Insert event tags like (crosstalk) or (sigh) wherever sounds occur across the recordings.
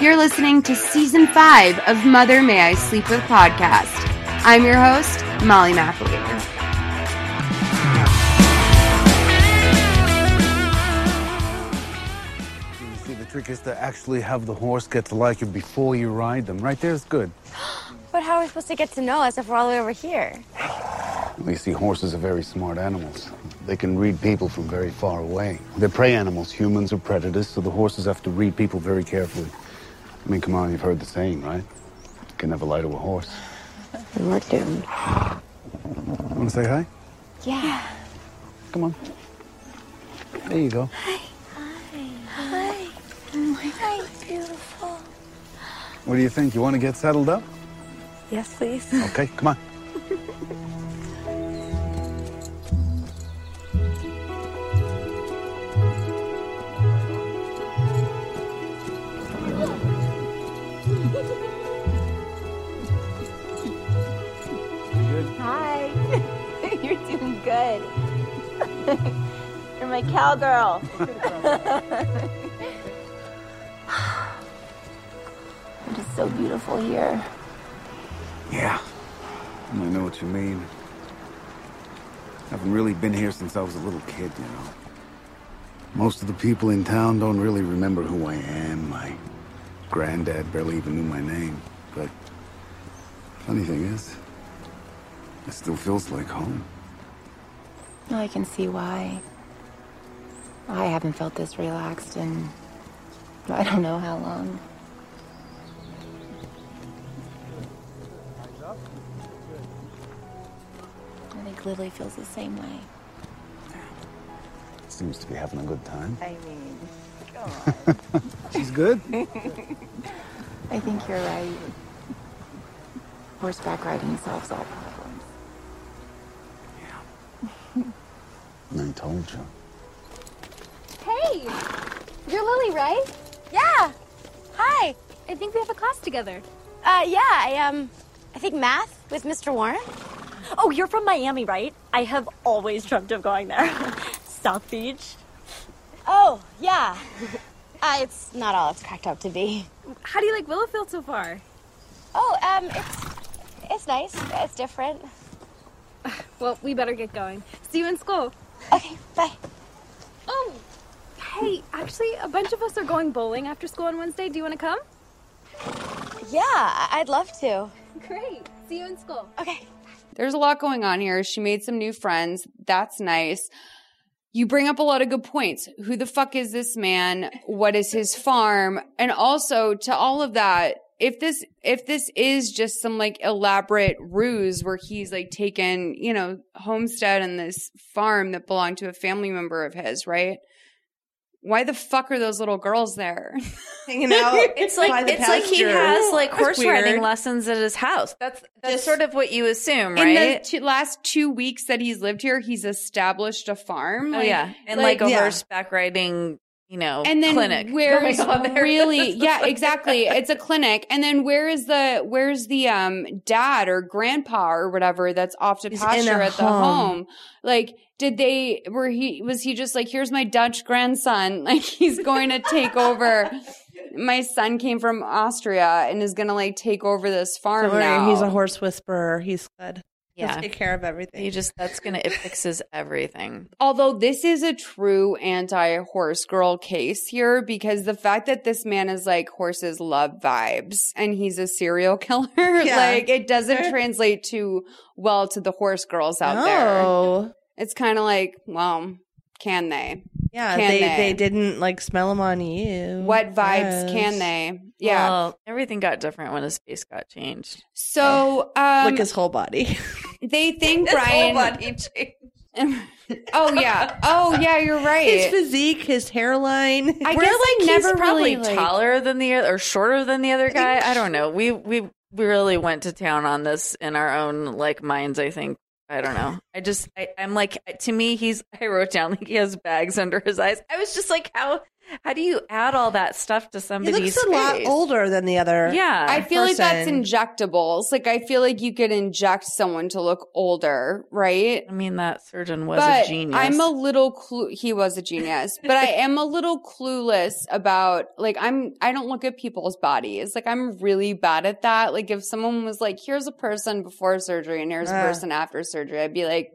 You're listening to season five of Mother May I Sleep With podcast. I'm your host, Molly McAleer. You see, the trick is to actually have the horse get to like you before you ride them. Right there is good. (gasps) But how are we supposed to get to know us if we're all the way over here? You see, horses are very smart animals. They can read people from very far away. They're prey animals, humans are predators, so the horses have to read people very carefully. I mean, come on, you've heard the saying, right? You can never lie to a horse. We're doomed. Want to say hi? Yeah. Come on. There you go. Hi. Hi. Hi. Hi, beautiful. What do you think? You want to get settled up? Yes, please. Okay, come on. Hi. (laughs) You're doing good. You're my cowgirl. (laughs) it is so beautiful here. Yeah. I know what you mean. I haven't really been here since I was a little kid, you know. Most of the people in town don't really remember who I am. My granddad barely even knew my name. But funny thing is, it still feels like home. I can see why. I haven't felt this relaxed in I don't know how long. Think Lily feels the same way. Seems to be having a good time. I mean, (laughs) She's good? (laughs) I think you're right. Horseback riding solves all problems. I told you. Hey, you're Lily, right? Yeah. Hi. I think we have a class together. Uh, yeah. I um, I think math with Mr. Warren. Oh, you're from Miami, right? I have always dreamt of going there. (laughs) South Beach. Oh, yeah. (laughs) uh, it's not all it's cracked up to be. How do you like Willowfield so far? Oh, um, it's it's nice. It's different. (sighs) Well, we better get going. See you in school. Okay, bye. Oh, hey, actually, a bunch of us are going bowling after school on Wednesday. Do you want to come? Yeah, I'd love to. Great. See you in school. Okay. There's a lot going on here. She made some new friends. That's nice. You bring up a lot of good points. Who the fuck is this man? What is his farm? And also to all of that, if this if this is just some like elaborate ruse where he's like taken, you know, homestead and this farm that belonged to a family member of his, right? Why the fuck are those little girls there? (laughs) You know, It's like the it's like he has like That's horse riding lessons at his house. That's that's Just- sort of what you assume, In the right? two, last two weeks that he's lived here, he's established a farm. oh Like, yeah, and like, a yeah. horseback riding, you know, and then clinic. (laughs) where's going on there. really (laughs) yeah exactly it's a clinic and then where is the where's the um dad or grandpa or whatever that's off to He's pasture a at the home. home like did they were he was he just like here's my dutch grandson (laughs) like he's going to take over my son came from austria and is gonna like take over this farm Don't worry, now he's a horse whisperer. He's good. He'll yeah, take care of everything. he just that's gonna it fixes everything. Although this is a true anti horse girl case here because the fact that this man is like horses love vibes and he's a serial killer, (laughs) like it doesn't (laughs) translate too well to the horse girls out there. It's kind of like, well, can they? Yeah, Can they, they? they didn't like smell them on you. What vibes Yes. can they? Yeah. Well, everything got different when his face got changed. so, um, Look his whole body. (laughs) they think His whole Brian. body changed. (laughs) Oh yeah. Oh yeah, you're right. His physique, his hairline. I We're guess I like never he's probably really like, taller than the other or shorter than the other guy. I don't know. We we we really went to town on this in our own like minds. I think. I don't know. I just I, I'm like to me he's. I wrote down like he has bags under his eyes. I was just like how how do you add all that stuff to somebody's he somebody's looks a lot older than the other. Yeah, I feel like that's injectables. Like I feel like you could inject someone to look older, right? I mean that surgeon was but a genius. I'm a little clue. He was a genius, but I am a little clueless about like I'm. I don't look at people's bodies. Like I'm really bad at that. Like if someone was like, "Here's a person before surgery and here's a Ah. person after surgery," I'd be like,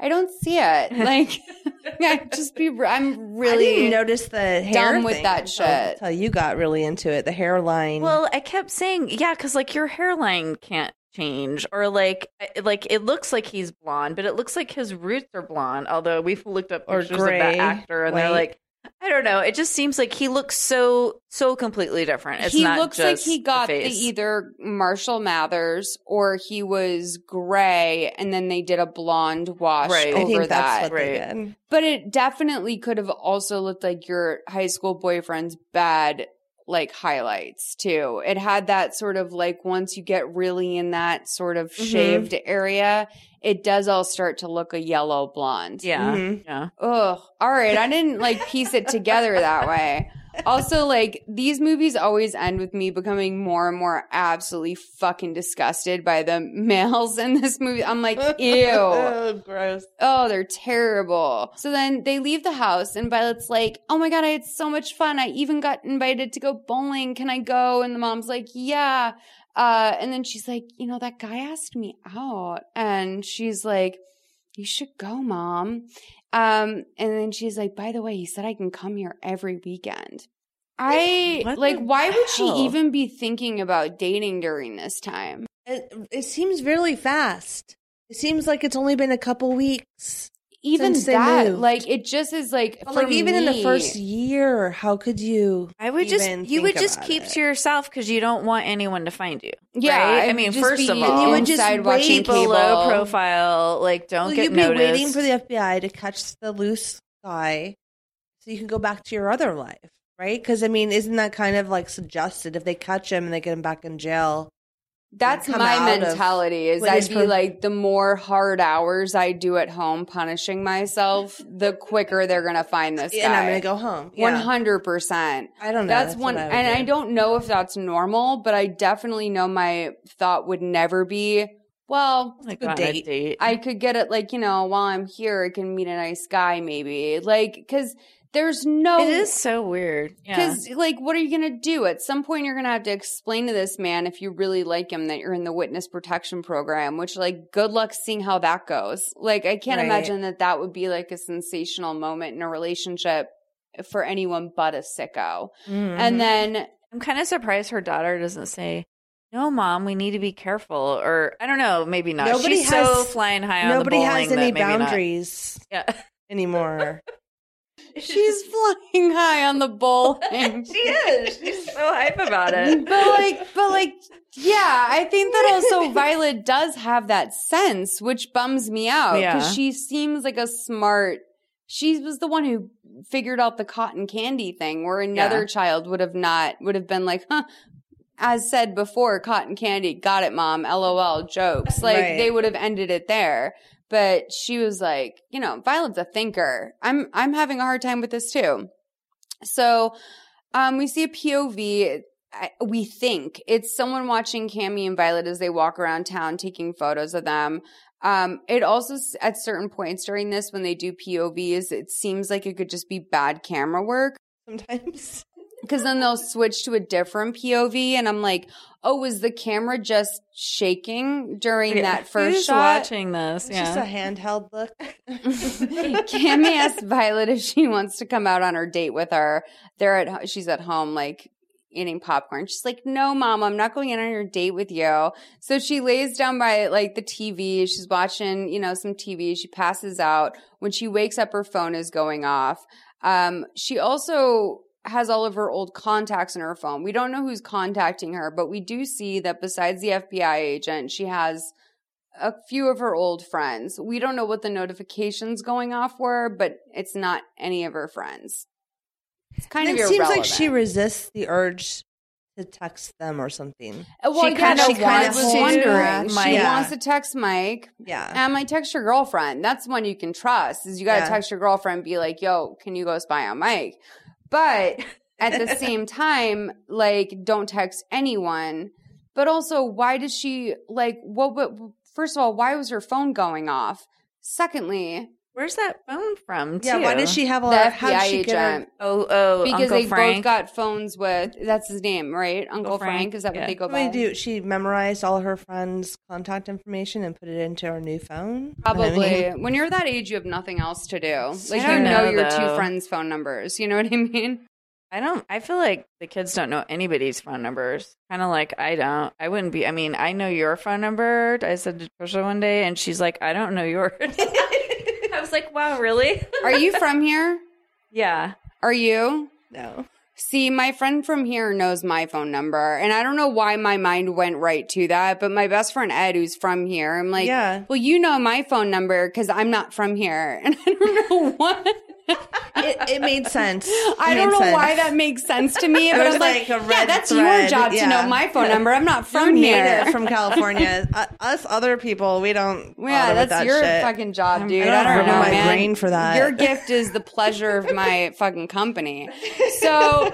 "I don't see it." (laughs) Like (laughs) I'd just be. I'm I really notice the hair done with thing that until- shit. Until you got really into it, the hairline. Well, I kept saying, yeah, because like your hairline can't change, or like, I- like it looks like he's blonde, but it looks like his roots are blonde. Although we've looked up Or pictures of gray, that actor, and they're white. like, I don't know. It just seems like he looks so so completely different. It's he not looks like he got the, face. either Marshall Mathers or he was gray and then they did a blonde wash Right. I over think that. that's what Right. they did. But it definitely could have also looked like your high school boyfriend's bad like highlights too. It had that sort of like once you get really in that sort of Mm-hmm. shaved area, it does all start to look a yellow blonde. Yeah, Mhm. yeah. Ugh. All right. I didn't like piece it together that way. Also, like these movies always end with me becoming more and more absolutely fucking disgusted by the males in this movie. I'm like, (laughs) ew. oh, gross. Oh, they're terrible. So then they leave the house and Violet's like, Oh my God, I had so much fun. I even got invited to go bowling. Can I go? And the mom's like, Yeah. Uh, and then she's like, You know, that guy asked me out. And she's like, You should go, mom. Um, and then she's like, By the way, he said I can come here every weekend. I What like, why would she even be thinking about dating during this time? It, it seems really fast. It seems like it's only been a couple weeks. Even Since they that, moved. like, it just is like, But for like even in the first year, how could you? I would just even you would just keep it? to yourself because you don't want anyone to find you. Yeah, right? I mean, first be of all, you would just inside wait watching keep a low profile. Like, don't Well, get you'd be waiting for the FBI to catch the loose guy, so you can go back to your other life, right? Because I mean, isn't that kind of like suggested if they catch him and they get him back in jail? That's come my out of mentality. Is I'd be per- like, the more hard hours I do at home punishing myself, the quicker they're gonna find this guy. And I'm gonna go home. Yeah. hundred percent. I don't know. That's, what one, I would and I do. don't know if that's normal, but I definitely know my thought would never be, well, like a date. date. I could get it like, you know, while I'm here, I can meet a nice guy maybe. Like, cause there's no. it is so weird. Yeah. Because, like, what are you going to do? At some point, you're going to have to explain to this man, if you really like him, that you're in the witness protection program, which, like, good luck seeing how that goes. Like, I can't Right. imagine that that would be, like, a sensational moment in a relationship for anyone but a sicko. Mhm. And then, I'm kind of surprised her daughter doesn't say, "No, mom, we need to be careful." Or I don't know, maybe not. Nobody She's so has- flying high on Nobody the bowling has any that maybe not. boundaries Yeah, (laughs) anymore. She's (laughs) flying high on the bowling. (laughs) she is. She's so hype about it. (laughs) but like but like yeah i think that also violet does have that sense which bums me out because Yeah. she seems like a smart she was the one who figured out the cotton candy thing where another Yeah. child would have not would have been like huh as said before cotton candy got it mom lol jokes like Right. they would have ended it there but she was like you know violet's a thinker i'm i'm having a hard time with this too so um, we see a POV. I- We think it's someone watching Cammy and Violet as they walk around town taking photos of them. Um, it also, at certain points during this, when they do POVs, it seems like it could just be bad camera work Sometimes. Because then they'll switch to a different POV, and I'm like, oh, was the camera just shaking during Yeah. that first Who's shot? watching this? It's just a handheld look. Cammy asked Violet if she wants to come out on her date with her. They're at she's at home like eating popcorn. She's like, "No, mom, I'm not going in on your date with you." So she lays down by like the TV. She's watching, you know, some TV. She passes out. When she wakes up, her phone is going off. Um, she also has all of her old contacts in her phone. We don't know who's contacting her, but we do see that besides the FBI agent, she has a few of her old friends. We don't know what the notifications going off were, but it's not any of her friends. It's kind And of it seems like she resists the urge to text them or something. Well, she kinda she wants kind of was to- wondering. She Yeah. wants to text Mike. Yeah. And I text your girlfriend. That's one you can trust. Is you got to Yeah. text your girlfriend, and be like, "Yo, can you go spy on Mike?" But at the (laughs) same time, like, don't text anyone. But also, why does she like? What? What? First of all, why was her phone going off? Secondly, Where's that phone from? Yeah, why too? does she have all the that? How did she get her? Oh, oh, because Uncle they Frank. both got phones with. That's his name, right? Uncle, Frank, Frank. Is that yeah. what they go What by? they do? She memorized all her friends' contact information and put it into her new phone. Probably. I mean, when you're that age, you have nothing else to do. Like you know, know, your two friends' phone numbers. You know what I mean? I don't. I feel like the kids don't know anybody's phone numbers. Kind of like I don't. I wouldn't be. I mean, I know your phone number. I said to Trisha one day, and she's like, "I don't know yours." (laughs) Was like, "Wow, really?" (laughs) Are you from here? yeah. Are you? no. See, my friend from here knows my phone number, and I don't know why my mind went right to that. But my best friend Ed, who's from here, I'm like, Yeah. well, you know my phone number because I'm not from here, (laughs) and I don't know (laughs) what. It, it made sense. (laughs) I It don't know sense. why that makes sense to me, (laughs) but was I'm like, like a yeah, that's your thread, job to know my phone number. I'm not from You're here. from California. (laughs) Uh, us other people, we don't. Yeah, that's that your shit. fucking job, dude. I don't I don't know, my man. brain for that. Your gift is the pleasure of my fucking company. So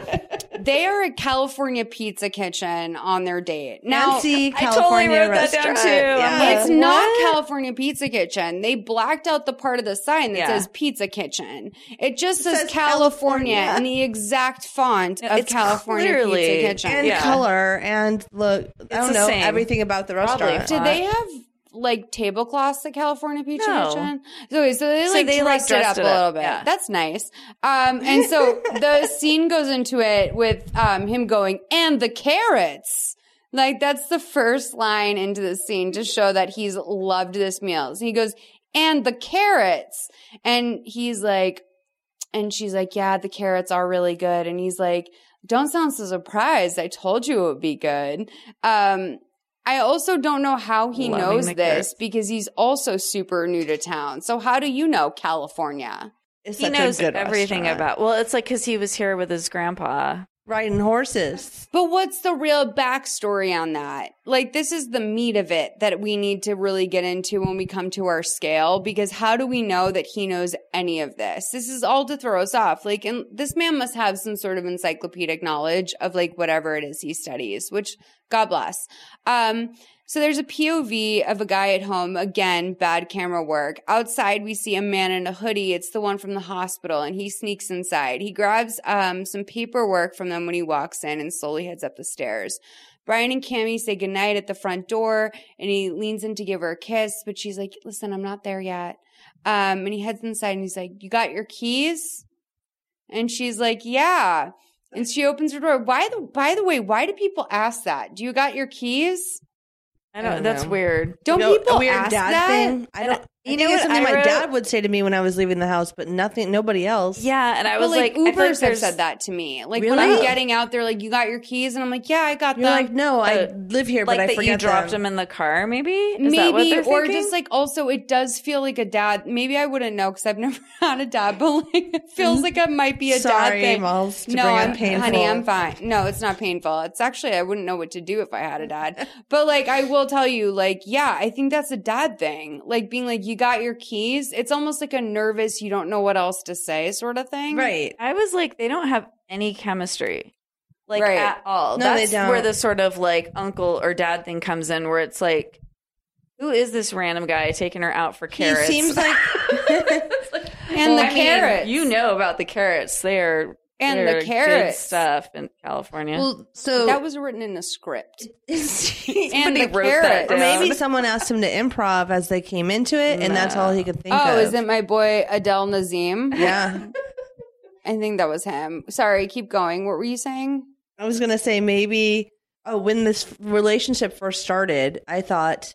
they are a California Pizza Kitchen on their date. Now, Fancy I totally California wrote that down, restaurant. too. Yeah. like, it's not California Pizza Kitchen. They blacked out the part of the sign that Yeah. says Pizza Kitchen. It just It says, says California, California. in the exact font of It's California clearly- Pizza Kitchen. and Yeah. color and look. I don't know same. everything about the Probably. restaurant. Did they have like tablecloths at California Pizza No. Kitchen? So, so they So like they, like, dressed it up dressed a it up, little bit. yeah. That's nice. Um, and so (laughs) the scene goes into it with um, him going and the carrots. Like that's the first line into the scene to show that he's loved this meal. So he goes and the carrots, and he's like, and she's like, yeah, the carrots are really good. And he's like, don't sound so surprised. I told you it would be good. Um, I also don't know how he Loving knows this carrots. because he's also super new to town. So how do you know California? It's He knows everything restaurant. about. Well, it's like because he was here with his grandpa. Riding horses. But what's the real backstory on that? Like, this is the meat of it that we need to really get into when we come to our scale, because how do we know that he knows any of this? This is all to throw us off. Like, and this man must have some sort of encyclopedic knowledge of like whatever it is he studies, which God bless. Um, so there's a POV of a guy at home. Again, bad camera work. Outside, we see a man in a hoodie. It's the one from the hospital, and he sneaks inside. He grabs um, some paperwork from them when he walks in and slowly heads up the stairs. Brian and Cammy say goodnight at the front door, and he leans in to give her a kiss, but she's like, "Listen, I'm not there yet." Um, and he heads inside, and he's like, "You got your keys?" And she's like, "Yeah." And she opens her door. Why the? By the way, why do people ask that? Do you got your keys? I don't. don't that's know. weird. Don't You know, people weird ask dad that? thing? I don't. You know it's what something I my wrote? dad would say to me when I was leaving the house, but nothing, nobody else. Yeah, and I But was like, like, I feel Ubers like have said that to me. Like when I'm getting out, they're like, "You got your keys," and I'm like, "Yeah, I got You're them." like, no, I live here, like but I that forget you dropped them. him in the car. Maybe Is that what maybe, or thinking? just like also, it does feel like a dad. Maybe I wouldn't know because I've (laughs) never had a dad, but like it feels like it might be a dad thing. Malls, to no, bring I'm painful. honey, I'm fine. No, it's not painful. It's actually I wouldn't know what to do if I had a dad. (laughs) but like I will tell you, like yeah, I think that's a dad thing. Like being like, you got your keys. It's almost like a nervous, you don't know what else to say sort of thing. right. I was like, they don't have any chemistry, like Right. at all. No, they That's don't. where the sort of like uncle or dad thing comes in, where it's like, who is this random guy taking her out for He carrots? seems like (laughs) (laughs) And the I mean, carrots. you know about the carrots. They are And the they're good carrots. stuff in California. well. So that was written in a script. (laughs) and (laughs) the wrote that carrots. maybe someone asked him to improv as they came into it, and that's all he could think oh, of. Oh, of. is it my boy Adele Nazim? Yeah. (laughs) I think that was him. Sorry, keep going. What were you saying? I was gonna say maybe. Oh, when this relationship first started, I thought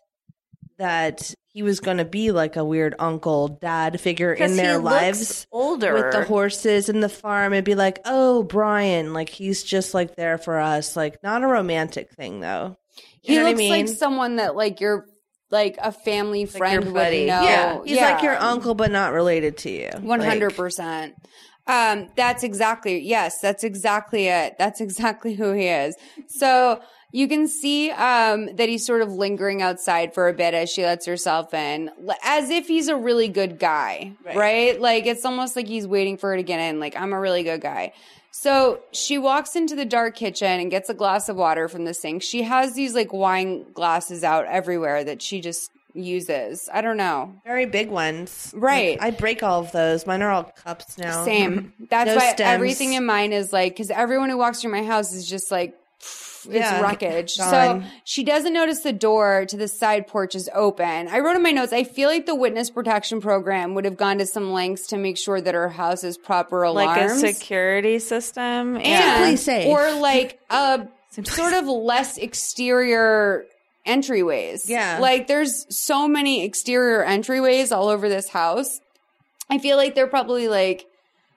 that he was gonna be like a weird uncle dad figure in their he looks lives older with the horses and the farm, and be like, "Oh, Brian, like he's just like there for us, like not a romantic thing though." You He know looks what I mean? like someone that like your like a family friend would buddy. know. Yeah, he's like your uncle, but not related to you. One hundred percent. Um, that's exactly yes, that's exactly it. That's (laughs) exactly who he is. So you can see um that he's sort of lingering outside for a bit as she lets herself in, as if he's a really good guy, right? Like it's almost like he's waiting for her to get in. Like I'm a really good guy. So she walks into the dark kitchen and gets a glass of water from the sink. She has these like wine glasses out everywhere that she just uses. I don't know. Very big ones. Right. I break all of those. Mine are all cups now. Same. (laughs) That's No why stems. everything in mine is like because everyone who walks through my house is just like it's Yeah, wreckage. So she doesn't notice the door to the side porch is open. I wrote in my notes. I feel like the witness protection program would have gone to some lengths to make sure that her house is proper alarms. Like a security system. and, SimpliSafe. or like (laughs) a sort of less exterior entryways. Yeah. Like there's so many exterior entryways all over this house. I feel like they're probably like,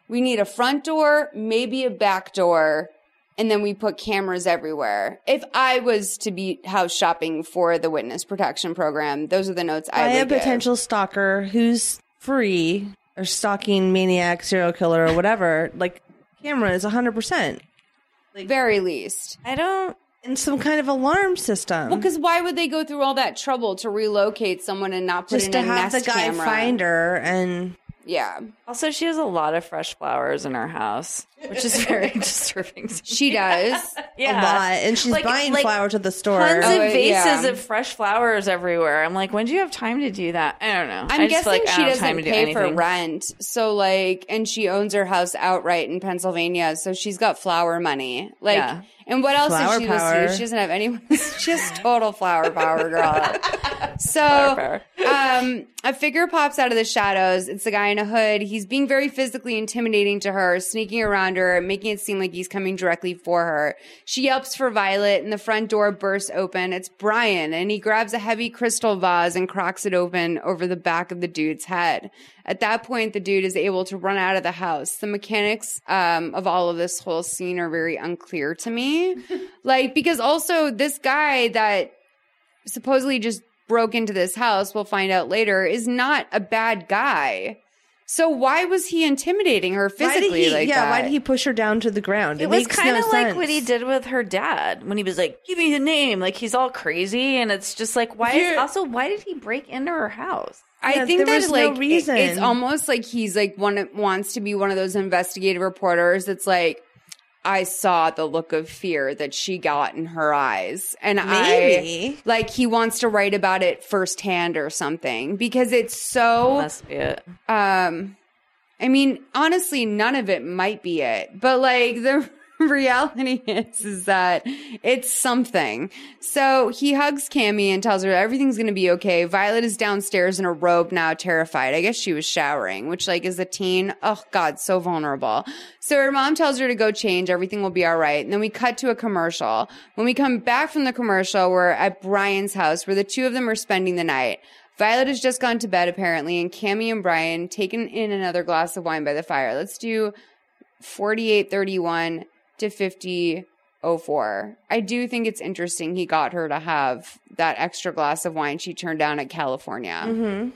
we need a front door, maybe a back door, and then we put cameras everywhere. If I was to be house shopping for the witness protection program, those are the notes I would I would a give. potential stalker who's free or stalking maniac, serial killer, or whatever. Like cameras, hundred percent, Like very least. I don't. and some kind of alarm system. Well, because why would they go through all that trouble to relocate someone and not put just in to a have the guy camera? find her and Yeah, Also, she has a lot of fresh flowers in her house, which is very (laughs) disturbing. to she me. does. (laughs) yeah. a lot, and she's Like- buying like flowers at the store. Tons Oh, of vases yeah. of fresh flowers everywhere. I'm like, when do you have time to do that? I don't know. I'm I just guessing feel like I she don't time doesn't do pay for rent. So like, and she owns her house outright in Pennsylvania. So she's got flower money. Like, Yeah. And what else Flower does she list to? power. She doesn't have anyone. (laughs) She's just total flower power girl. (laughs) So, Flower um, a figure pops out of the shadows. It's the guy in a hood. He's being very physically intimidating to her, sneaking around her, making it seem like he's coming directly for her. She yelps for Violet, and the front door bursts open. It's Brian, and he grabs a heavy crystal vase and cracks it open over the back of the dude's head. At that point, the dude is able to run out of the house. The mechanics um, of all of this whole scene are very unclear to me. (laughs) like, because also this guy that supposedly just broke into this house, we'll find out later, is not a bad guy. So why was he intimidating her why physically did he? like yeah, that? why did he push her down to the ground? It it was kind of no like sense. what he did with her dad when he was like, "Give me the name." Like he's all crazy, and it's just like, why? Is, also, why did he break into her house? I Yeah, think there that was no like it- it's almost like he's like one wants to be one of those investigative reporters that's like I saw the look of fear that she got in her eyes and Maybe. I like he wants to write about it firsthand or something because it's so Must be it. um I mean, honestly, none of it might be it, but like the (laughs) reality is, is that it's something. So he hugs Cammy and tells her everything's going to be okay. Violet is downstairs in a robe now, terrified. I guess she was showering, which like is a teen, oh God, so vulnerable. So her mom tells her to go change. Everything will be all right. And then we cut to a commercial. When we come back from the commercial, we're at Brian's house where the two of them are spending the night. Violet has just gone to bed apparently, and Cammy and Brian taken in another glass of wine by the fire. Let's do 4831 to 5004. I do think it's interesting he got her to have that extra glass of wine she turned down at California. Mm-hmm.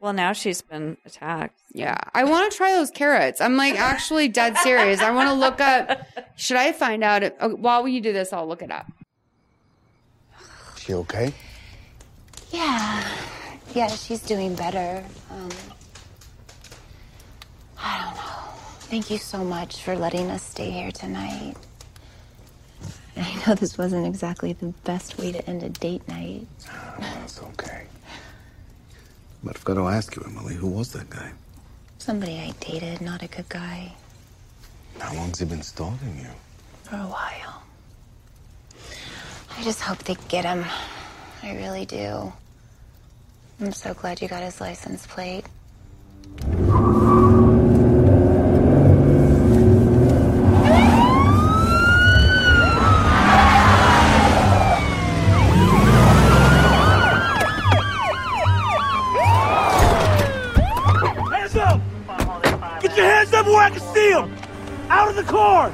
Well, now she's been attacked. Yeah. I want to try those carrots. I'm like (laughs) actually dead serious. I want to look up. Should I find out? If, oh, while you do this, I'll look it up. She okay? Yeah. Yeah, she's doing better. Um, I don't know. Thank you so much for letting us stay here tonight. I know this wasn't exactly the best way to end a date night. Oh, That's okay. But I've got to ask you, Emily, who was that guy? Somebody I dated, not a good guy, How long's he been stalking you? for a while. I just hope they get him. I really do. I'm so glad you got his license plate. I can see them! Out of the car!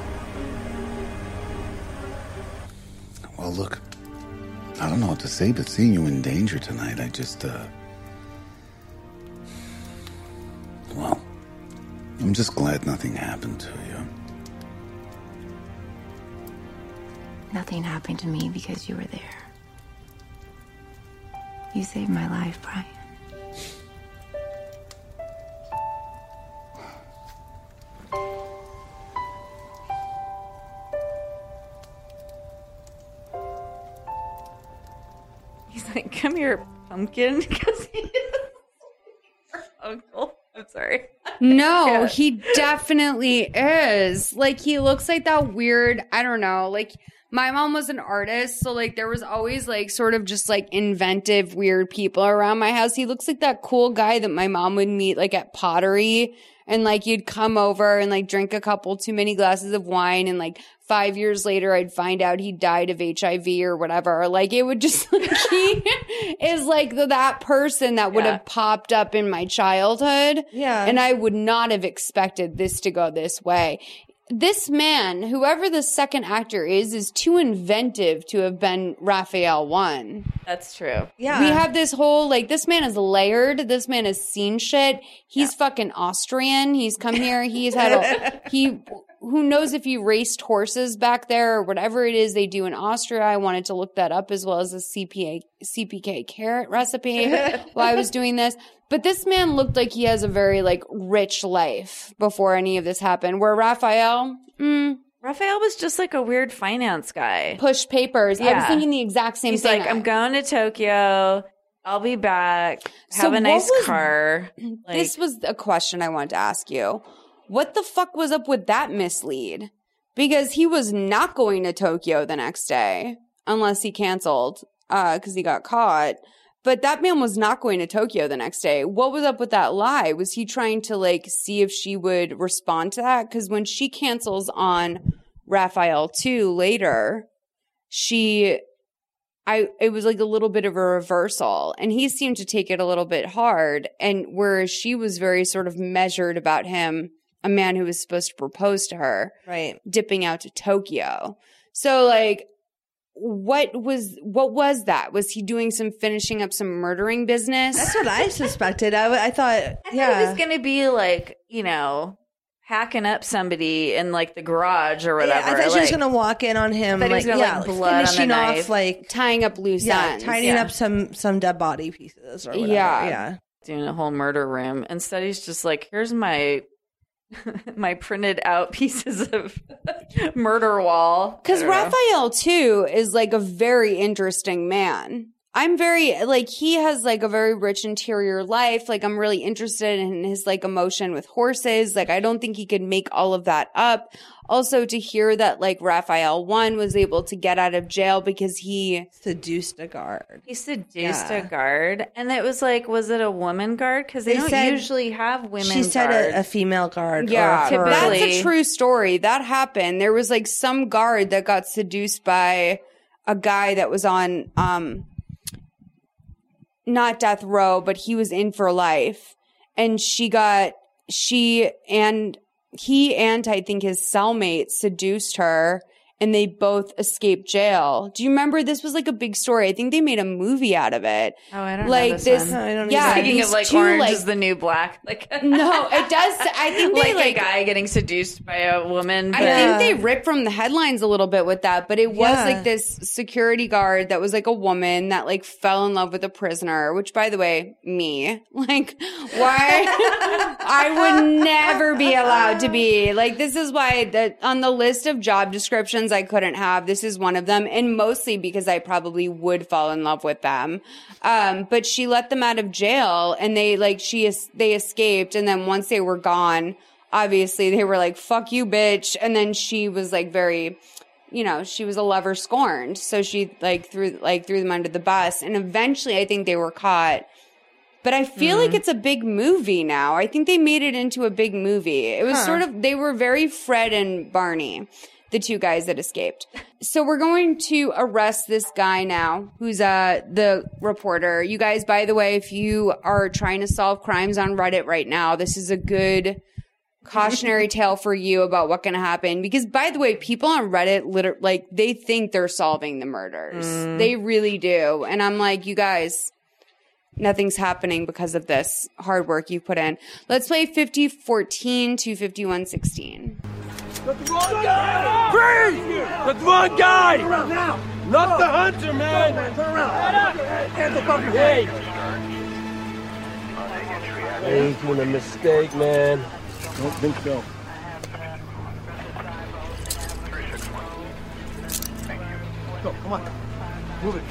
Well, look. I don't know what to say, but seeing you in danger tonight, I just, uh. Well, I'm just glad nothing happened to you. Nothing happened to me because you were there. You saved my life, Brian. (laughs) like, come here, pumpkin, (laughs) because he is (laughs) uncle. I'm sorry. No, he definitely is. Like he looks like that weird, I don't know, like my mom was an artist, so like there was always like sort of just like inventive weird people around my house. He looks like that cool guy that my mom would meet like at pottery and like you'd come over and like drink a couple too many glasses of wine and like 5 years later I'd find out he died of HIV or whatever. Like it would just (laughs) like he is like the, that person that would Yeah. have popped up in my childhood. Yeah. And I would not have expected this to go this way. This man, whoever the second actor is, is too inventive to have been Raphael one. That's true. yeah. We have this whole like this man is layered. This man has seen shit. He's fucking Austrian. He's come here. He's had a (laughs) he. Who knows if he raced horses back there or whatever it is they do in Austria? I wanted to look that up as well as a CPA CPK carrot recipe (laughs) while I was doing this. But this man looked like he has a very like rich life before any of this happened. Where Raphael, mm, Raphael was just like a weird finance guy. pushed papers. Yeah. I was thinking the exact same He's thing. He's like, I'm going to Tokyo. I'll be back. So Have a nice was- car. (clears throat) Like, this was a question I wanted to ask you. What the fuck was up with that mislead? Because he was not going to Tokyo the next day unless he canceled uh, because he got caught. But that man was not going to Tokyo the next day. What was up with that lie? Was he trying to like see if she would respond to that? Because when she cancels on Raphael 2 later, she I it was like a little bit of a reversal and he seemed to take it a little bit hard and whereas she was very sort of measured about him a man who was supposed to propose to her right. dipping out to Tokyo. So like what was what was that? Was he doing some finishing up some murdering business? That's what I (laughs) suspected. I, w- I thought, I thought yeah. he was going to be like, you know, hacking up somebody in like the garage or Yeah, whatever. I thought she was gonna walk in on him, I thought he like gonna, yeah, like, like, blood on the finishing knife. off, like tying up loose yeah, ends. tidying Yeah. up some some dead body pieces or whatever. Yeah. Yeah, doing a whole murder room. Instead, he's just like, here's my (laughs) my printed out (laughs) pieces of (laughs) murder wall. Because. Raphael too is like a very interesting man. I'm very like he has like a very rich interior life. Like I'm really interested in his like emotion with horses. Like I don't think he could make all of that up. Also to hear that like Raphael one was able to get out of jail because he seduced a guard. He seduced Yeah. a guard, and it was like, was it a woman guard? Because they, They don't said- usually have women. She said a, a female guard. Yeah, or for- that's a true story. That happened. There was like some guard that got seduced by a guy that was on um not death row, but he was in for life. And she got she and he and I think his cellmate seduced her and they both escaped jail. Do you remember this was like a big story? I think they made a movie out of it. Oh, I don't like know this. this one. No, I don't yeah, Speaking these of like two, orange like- is the new black, like (laughs) no, it does. I think they like, like, a guy getting seduced by a woman. I Yeah. think they ripped from the headlines a little bit with that, but it was Yeah. like this security guard that was like a woman that like fell in love with a prisoner, which by the way, me. (laughs) Like, why? (laughs) I would never be allowed to be. Like, this is why that on the list of job descriptions I couldn't have, this is one of them. And mostly because I probably would fall in love with them. Um, but she let them out of jail and they like, she, they escaped. And then once they were gone, obviously they were like, fuck you, bitch. And then she was like very, you know, she was a lover scorned. So she like threw, like threw them under the bus. And eventually I think they were caught. But I feel like it's a big movie now. I think they made it into a big movie. It was sort of, they were very Fred and Barney, the two guys that escaped. So we're going to arrest this guy now, who's uh the reporter. You guys, by the way, if you are trying to solve crimes on Reddit right now, this is a good cautionary (laughs) tale for you about what can happen. Because by the way, people on Reddit, liter- like they think they're solving the murders. Mm. They really do. And I'm like, you guys, nothing's happening because of this hard work you put in. Let's play 5014 to 5116. Freeze! The wrong guy! Not the hunter, man! Turn around! Hands above your head! Hey, he's doing a mistake, man. Don't think so. Go, come on. Move it.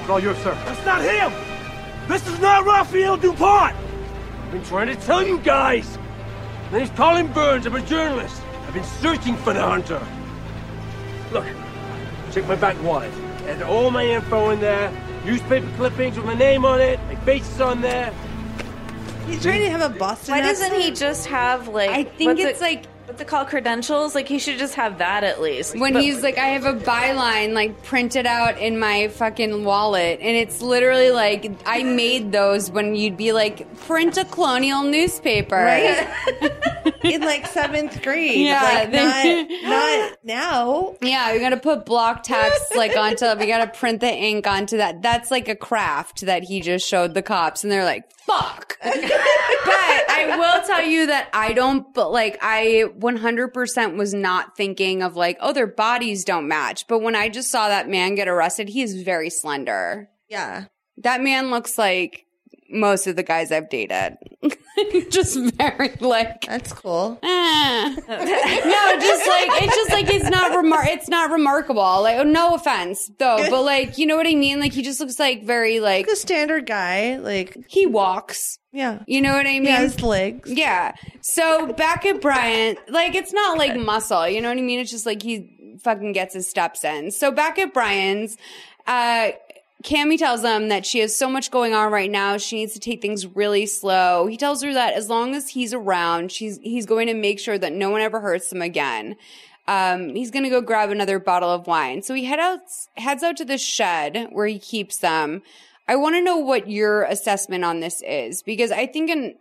It's all yours, sir. That's not him! This is not Raphael DuPont! I've been trying to tell you guys! My name's Colin Burns, I'm a journalist. I've been searching for the hunter. Look, check my back wallet. Had all my info in there. Newspaper clippings with my name on it. My face is on there. He's trying to have a Boston Why doesn't accent. he just have like? I think it's it- like what's it called? Credentials? Like he should just have that at least. when But- he's like, I have a byline like printed out in my fucking wallet, and it's literally like I made those when you'd be like, print a colonial newspaper, Right? (laughs) in like seventh grade. Yeah, like they- not (laughs) not now. Yeah, we gotta put block text like onto. We gotta print the ink onto that. That's like a craft that he just showed the cops, and they're like, "Fuck." (laughs) but I will tell you that I don't. But like, I 100% was not thinking of like, oh, their bodies don't match. But when I just saw that man get arrested, he is very slender. Yeah. That man looks like most of the guys I've dated. (laughs) just very like That's cool. Eh. no, just like it's just like it's not remar- it's not remarkable. Like no offense though, but like you know what I mean. Like he just looks like very like a standard guy. Like he walks. Yeah. You know what I mean? He has legs. Yeah. So back at Bryant, like it's not like muscle, you know what I mean? It's just like he fucking gets his steps in. So back at Brian's, uh, Cammy tells him that she has so much going on right now. She needs to take things really slow. He tells her that as long as he's around, she's he's going to make sure that no one ever hurts him again. Um, he's gonna go grab another bottle of wine. So he head out heads out to the shed where he keeps them. I want to know what your assessment on this is because I think in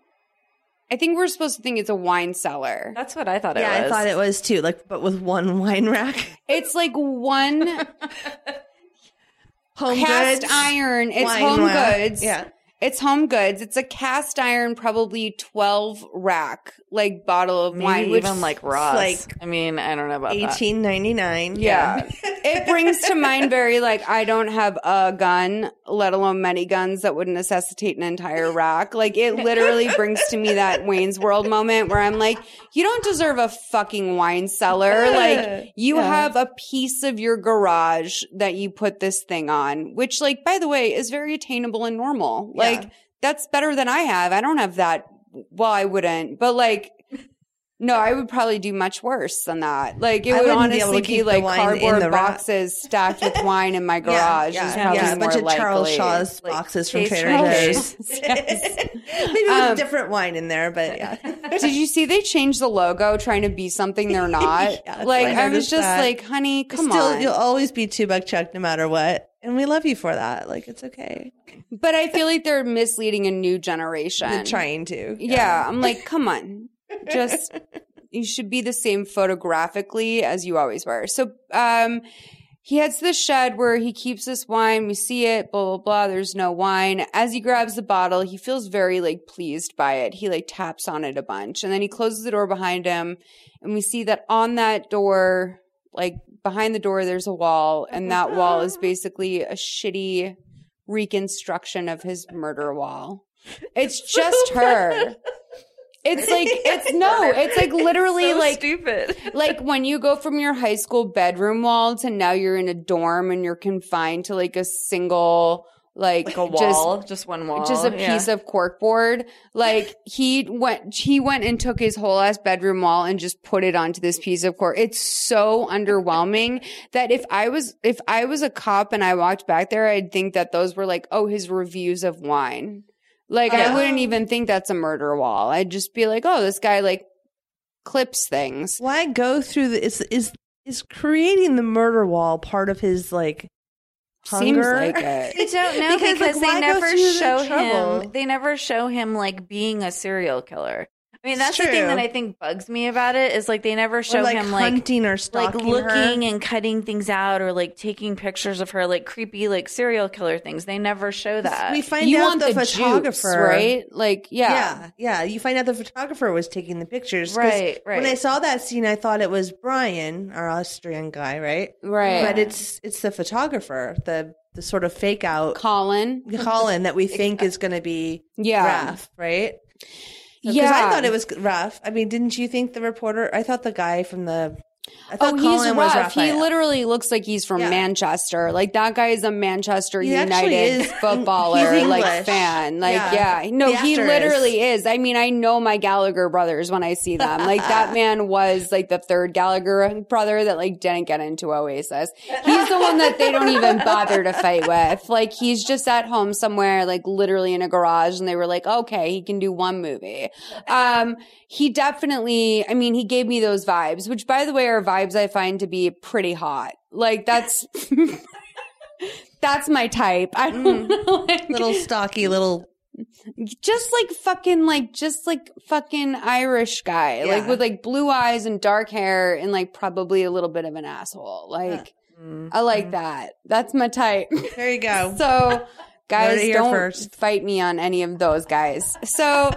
I think we're supposed to think it's a wine cellar. That's what I thought Yeah, it was. Yeah, I thought it was too. Like, but with one (laughs) wine rack, It's like one (laughs) home cast goods, iron. It's home rack. goods. Yeah. It's home goods. It's a cast iron, probably 12 rack, like bottle of Maybe wine. which- even like Ross. like I mean, I don't know about eighteen ninety nine. Yeah. (laughs) it brings to mind very like, I don't have a gun, let alone many guns that would necessitate an entire rack. Like it literally brings to me that (laughs) Wayne's World moment where I'm like, you don't deserve a fucking wine cellar. Like you Yeah. have a piece of your garage that you put this thing on, which like, by the way, is very attainable and normal. Like that's better than I have. I don't have that. Well, I wouldn't, but like, no, I would probably do much worse than that. Like it I would wouldn't be honestly be, like cardboard boxes stacked with wine in my garage. (laughs) Yeah, yeah, yeah. a bunch of Charles likely. Shaw's boxes from Trader Joe's. (laughs) Maybe with Um, different wine in there, but yeah. (laughs) Did you see they changed the logo trying to be something they're not? Yes, like I I, was just that. like, honey, come Still, on. you'll always be two buck chuck no matter what, and we love you for that. Like it's okay. But I feel like they're misleading a new generation. They're trying to. Yeah, I'm like, come on. Just (laughs) you should be the same photographically as you always were. So um he heads to the shed where he keeps this wine. We see it, blah blah blah. There's no wine. As he grabs the bottle, he feels very like pleased by it. He like taps on it a bunch. And then he closes the door behind him and we see that on that door, like behind the door, there's a wall, and that wall is basically a shitty reconstruction of his murder wall. (laughs) It's just (laughs) her. It's like (laughs) it's no, it's like literally So like stupid. like when you go from your high school bedroom wall to now you're in a dorm and you're confined to like a single like, Like a wall, just, one wall. just a yeah. piece of corkboard. Like he went, he went and took his whole ass bedroom wall and just put it onto this piece of cork. It's so underwhelming that if I was, if I was a cop and I walked back there, I'd think that those were like, oh, his reviews of wine. Like I wouldn't even think that's a murder wall. I'd just be like, oh, this guy like clips things. Why go through the is is is creating the murder wall part of his like Seems like (laughs) it. I don't know Because, because, like, they never show him. They never show him like being a serial killer. I mean, that's the thing that I think bugs me about it is like they never show like him like hunting or like stalking looking her. and cutting things out or like taking pictures of her like creepy like serial killer things. They never show that. we find out the, photographer, right? Like, yeah. Yeah, yeah. You find out the photographer was taking the pictures. 'cause Right, right. When I saw that scene, I thought it was Brian, our Austrian guy, right? Right. But it's it's the photographer, the the sort of fake out Colin. Colin that we (laughs) think is going to be Yeah. Raph, right? Because Yeah. I thought it was rough. I mean, didn't you think the reporter? I thought the guy from the. I thought Oh, he's Colin was rough. He literally looks like he's from Yeah. Manchester. Like that guy is a Manchester He United is. footballer, He's like fan. Like Yeah. yeah, no, he literally is. I mean, I know my Gallagher brothers when I see them. Like that (laughs) man was like the third Gallagher brother that like didn't get into Oasis. He's the one that they don't even bother to fight with. Like he's just at home somewhere, like literally in a garage, and they were like, okay, he can do one movie. Um, he definitely, I mean, he gave me those vibes, which by the way are vibes I find to be pretty hot. Like that's (laughs) that's my type. I don't mm. know. (laughs) Like, little stocky, little. just like fucking like just like fucking Irish guy. Like with like blue eyes and dark hair and like probably a little bit of an asshole. Like mm-hmm. I like that. That's my type. (laughs) There you go. So, guys, don't first. fight me on any of those guys. So,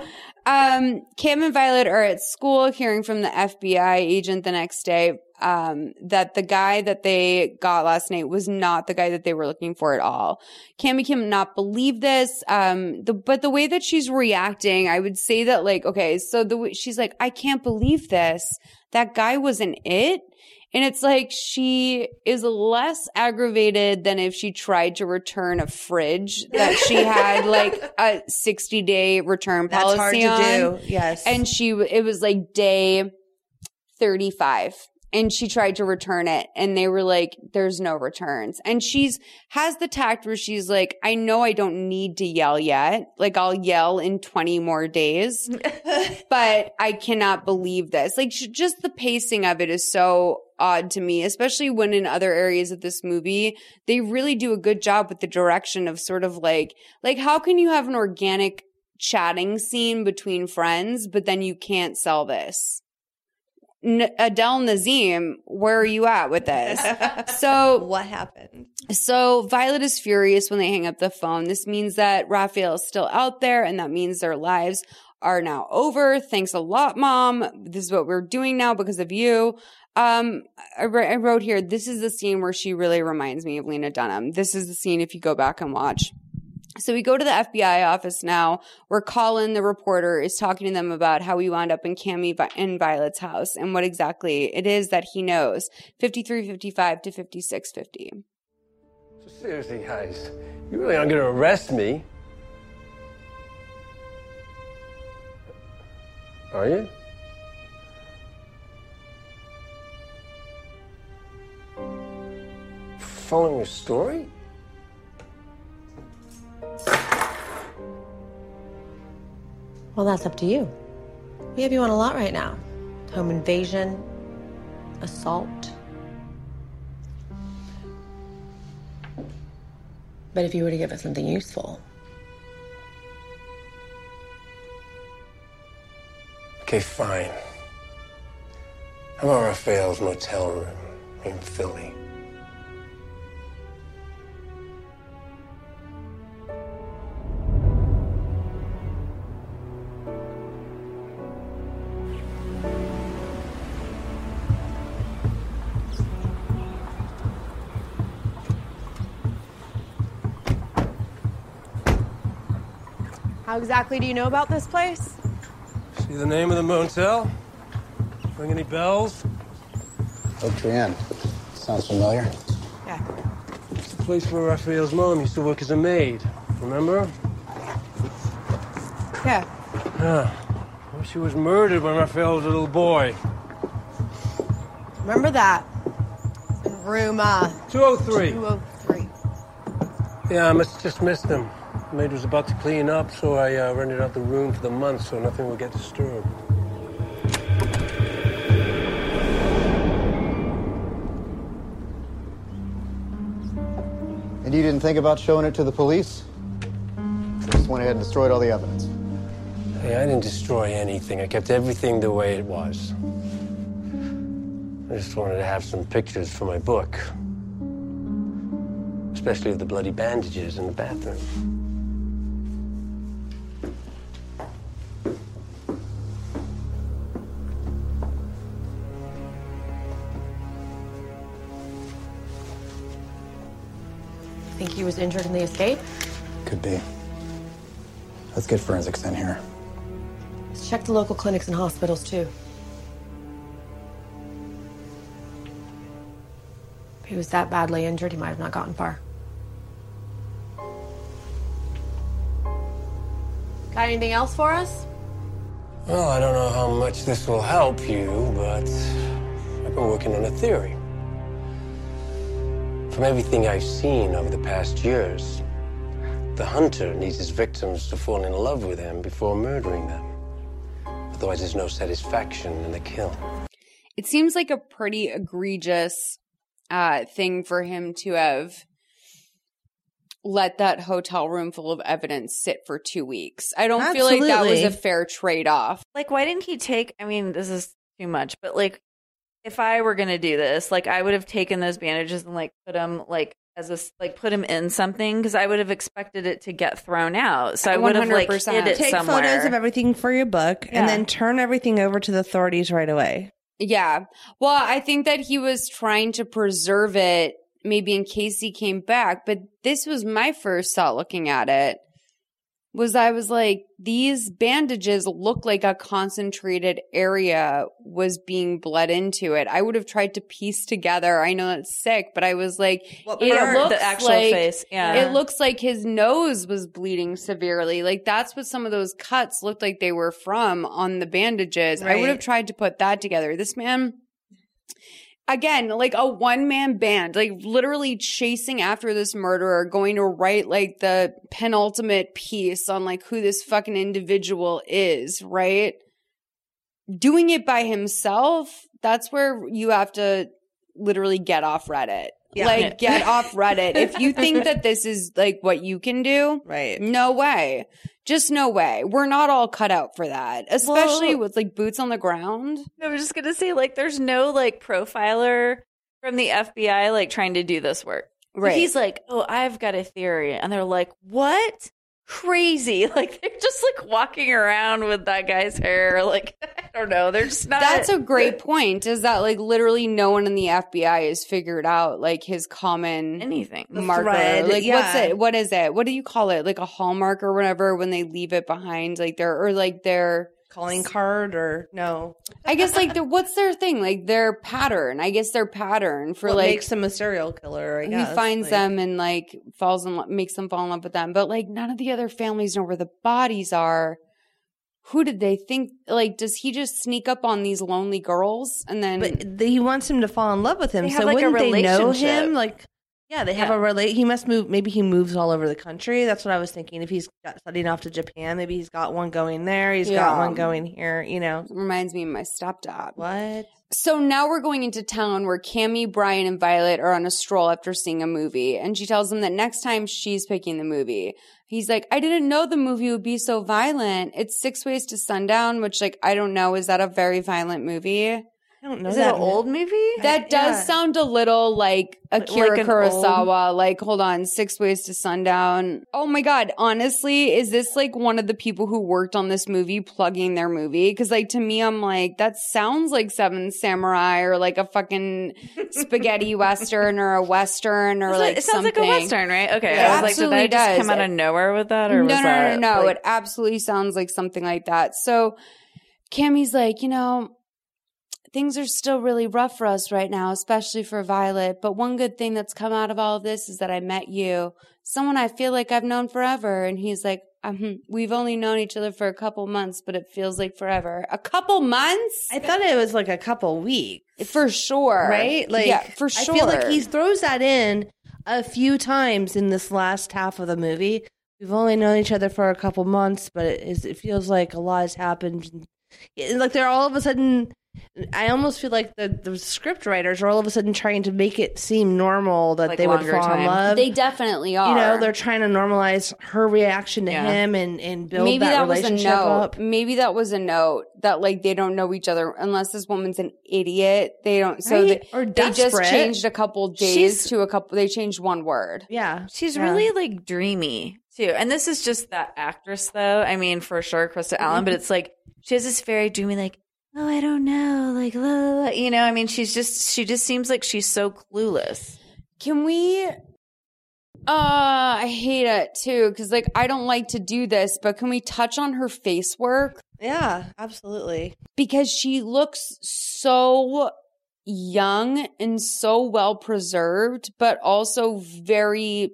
um, Cam and Violet are at school hearing from the FBI agent the next day um, that the guy that they got last night was not the guy that they were looking for at all. Cammy cannot believe this. Um, the, but the way that she's reacting, I would say that like, okay, so the she's like, I can't believe this. That guy wasn't it. And it's like she is less aggravated than if she tried to return a fridge that she had (laughs) like a 60 day return That's policy hard to on. do. Yes. And she, it was like day 35 and she tried to return it and they were like, there's no returns. And she's has the tact where she's like, I know I don't need to yell yet. Like I'll yell in 20 more days, (laughs) but I cannot believe this. Like sh- just the pacing of it is so odd to me, especially when in other areas of this movie, they really do a good job with the direction of sort of like, like how can you have an organic chatting scene between friends, but then you can't sell this? N- Adele Nazim, where are you at with this? (laughs) So what happened? so Violet is furious when they hang up the phone. This means that Raphael is still out there and that means their lives are now over. Thanks a lot, mom. This is what we're doing now because of you. Um, I, I wrote here, this is the scene where she really reminds me of Lena Dunham. This is the scene if you go back and watch. So we go to the FBI office now where Colin, the reporter, is talking to them about how we wound up in Cammy in Violet's house and what exactly it is that he knows. 5355 to 5650. So seriously, guys, you really aren't going to arrest me. Are you? Following your story? Well, that's up to you. We have you on a lot right now home invasion, assault. But if you were to give us something useful, Okay, fine. How about Raphael's motel room in Philly? How exactly do you know about this place? See the name of the motel? Ring any bells? Oaktree Inn. Sounds familiar. Yeah. It's the place where Raphael's mom used to work as a maid. Remember? Yeah. Yeah. Well, she was murdered when Raphael was a little boy. Remember that? In room uh 203. 203. Yeah, I must just missed him. Maid was about to clean up, so I uh, rented out the room for the month so nothing would get disturbed. And And you didn't think about showing it to the police? I Just went ahead and destroyed all the evidence. Hey, I didn't destroy anything. I kept everything the way it was. I just wanted to have some pictures for my book. Especially of the bloody bandages in the bathroom. He was injured in the escape? Could be. Let's get forensics in here. Let's check the local clinics and hospitals too. If he was that badly injured, he might have not gotten far. Got anything else for us? Well, I don't know how much this will help you, but I've been working on a theory. From everything I've seen over the past years, the hunter needs his victims to fall in love with him before murdering them. Otherwise, there's no satisfaction in the kill. It seems like a pretty egregious uh, thing for him to have let that hotel room full of evidence sit for two weeks. I don't feel like that was a fair trade off. Like, why didn't he take? I mean, this is too much, but like, if I were gonna do this, like, I would have taken those bandages and like put them like as a s- like put them in something because I would have expected it to get thrown out. So I would have like hid it Take somewhere. photos of everything for your book Yeah. and then turn everything over to the authorities right away. Yeah. Well, I think that he was trying to preserve it maybe in case he came back, but this was my first thought looking at it. Was I was like, these bandages look like a concentrated area was being bled into it. I would have tried to piece together. I know it's sick, but I was like, What it looks The actual like, face, yeah. It looks like his nose was bleeding severely. Like that's what some of those cuts looked like they were from on the bandages. I would have tried to put that together. This man, again, like a one man band, like literally chasing after this murderer, going to write like the penultimate piece on like who this fucking individual is, right? Doing it by himself, that's where you have to literally get off Reddit. Yeah. Like get off Reddit. If you think (laughs) that this is like what you can do, right? No way. Just no way. We're not all cut out for that, especially Well- with like boots on the ground. I was just gonna say, like, there's no like profiler from the FBI like trying to do this work. Right. He's like, oh, I've got a theory, and they're like, what? Crazy! (laughs) Like they're just like walking around with that guy's hair. Like (laughs) I don't know. They're just not. That's a great (laughs) point. Is that like literally no one in the FBI has figured out like his common anything marker? thread, like what's it? What is it? What do you call it? Like a hallmark or whatever when they leave it behind, like their or like their calling card or no? I guess like the what's their thing? Like their pattern. I guess their pattern for what like makes him a serial killer? I guess he finds Like- them and like falls in love, makes them fall in love with them. But like none of the other families know where the bodies are. Who did they think? Like, does he just sneak up on these lonely girls and then? But he wants him to fall in love with him. They so like, wouldn't they know him? Like, yeah, they have Yeah. a relate. He must move. Maybe he moves all over the country. That's what I was thinking. If he's got studying off to Japan, maybe he's got one going there. He's got one going here. You know, reminds me of my stepdad. What? So now we're going into town where Cammy, Brian, and Violet are on a stroll after seeing a movie, and she tells him that next time she's picking the movie. He's like, I didn't know the movie would be so violent. It's Six Ways to Sundown, which like I don't know, is that a very violent movie? I don't know. Is it that an old movie? That does Yeah. sound a little like Akira like Kurosawa. Like, hold on, Six Ways to Sundown. Oh my god, honestly, is this like one of the people who worked on this movie plugging their movie? Because like to me, I'm like that sounds like Seven Samurai or like a fucking (laughs) spaghetti western or a western or like it sounds something. like a western, right? Okay, It I was like, did absolutely I just does. come out of nowhere with that, or no, was no, that no, no, like- It absolutely sounds like something like that. So Cammy's like, you know, things are still really rough for us right now, especially for Violet. But one good thing that's come out of all of this is that I met you, someone I feel like I've known forever. And he's like, um, we've only known each other for a couple months, but it feels like forever. A couple months? I thought it was like a couple weeks For sure. right? Like, yeah, for sure. I feel like he throws that in a few times in this last half of the movie. We've only known each other for a couple months, but it, is, it feels like a lot has happened like they're all of a sudden I almost feel like the, the script writers are all of a sudden trying to make it seem normal that Like they would longer fall in time. love. They definitely are. you know, they're trying to normalize her reaction to Yeah. him and, and build maybe that, that, was a relationship note. up. Maybe that was a note that like they don't know each other unless this woman's an idiot. They don't. So Right? they, Or they just desperate. changed a couple days She's- to a couple. They changed one word. Yeah. She's Yeah. really like dreamy too. And this is just that actress though. I mean, for sure, Krista Allen, but it's like she has this very dreamy, like, oh, I don't know, like, la, la, la. you know, I mean, she's just, she just seems like she's so clueless. Can we? Uh, I hate it too because like I don't like to do this, but can we touch on her face work Yeah, absolutely. because she looks so young and so well preserved, but also very.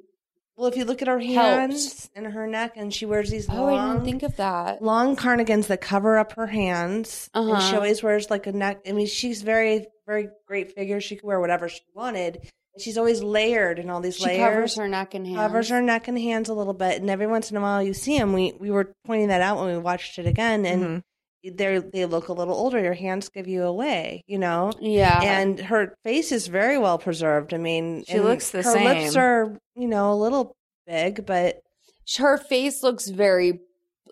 Well, if you look at her hands and her neck, and she wears these Oh, I long, didn't think of that. long cardigans that cover up her hands, and she Uh-huh. always wears like a neck. I mean, she's very, very great figure. She could wear whatever she wanted. She's always layered in all these layers. She layers. covers her neck and hands. covers her neck and hands a little bit, and every once in a while you see them. We we were pointing that out when we watched it again, and Mm-hmm. They they look a little older. Your hands give you away, you know. Yeah. and her face is very well preserved. I mean, She looks the her lips are you know a little big, but her face looks very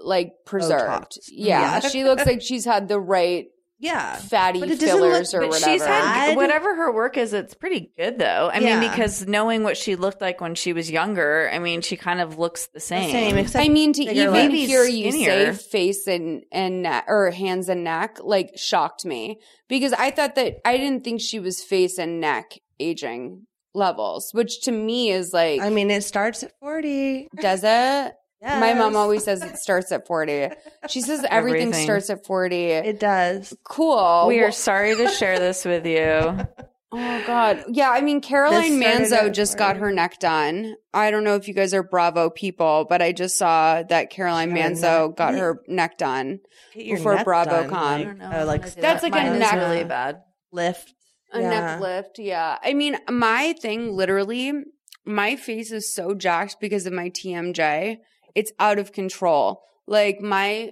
like preserved. Botox. Yeah, Yeah. she looks like she's had the right yeah fatty But it look- fillers or But whatever. she's had Bad. whatever her work is, it's pretty good though. I Yeah. mean, because knowing what she looked like when she was younger, I mean, she kind of looks the same. same, except I mean, to bigger even lips. Maybe hear you skinnier. say face and and neck, or hands and neck like shocked me because I thought that I didn't think she was face and neck aging levels, which to me is like I mean, it starts at forty. does it? My mom always says it starts at 40. She says (laughs) everything, Everything. starts at 40. It does. cool. we are sorry to share this with you. (laughs) Oh God. Yeah, I mean Caroline Manzo just got her neck done. I don't know if you guys are Bravo people, but I just saw that Caroline Got Manzo neck- got her neck done. Before neck BravoCon. done, I like- don't know. oh, like how to That's that. like a Mine is neck- really bad. lift. A Yeah. neck lift, yeah. I mean, my thing literally, my face is so jacked because of my TMJ. It's out of control. Like my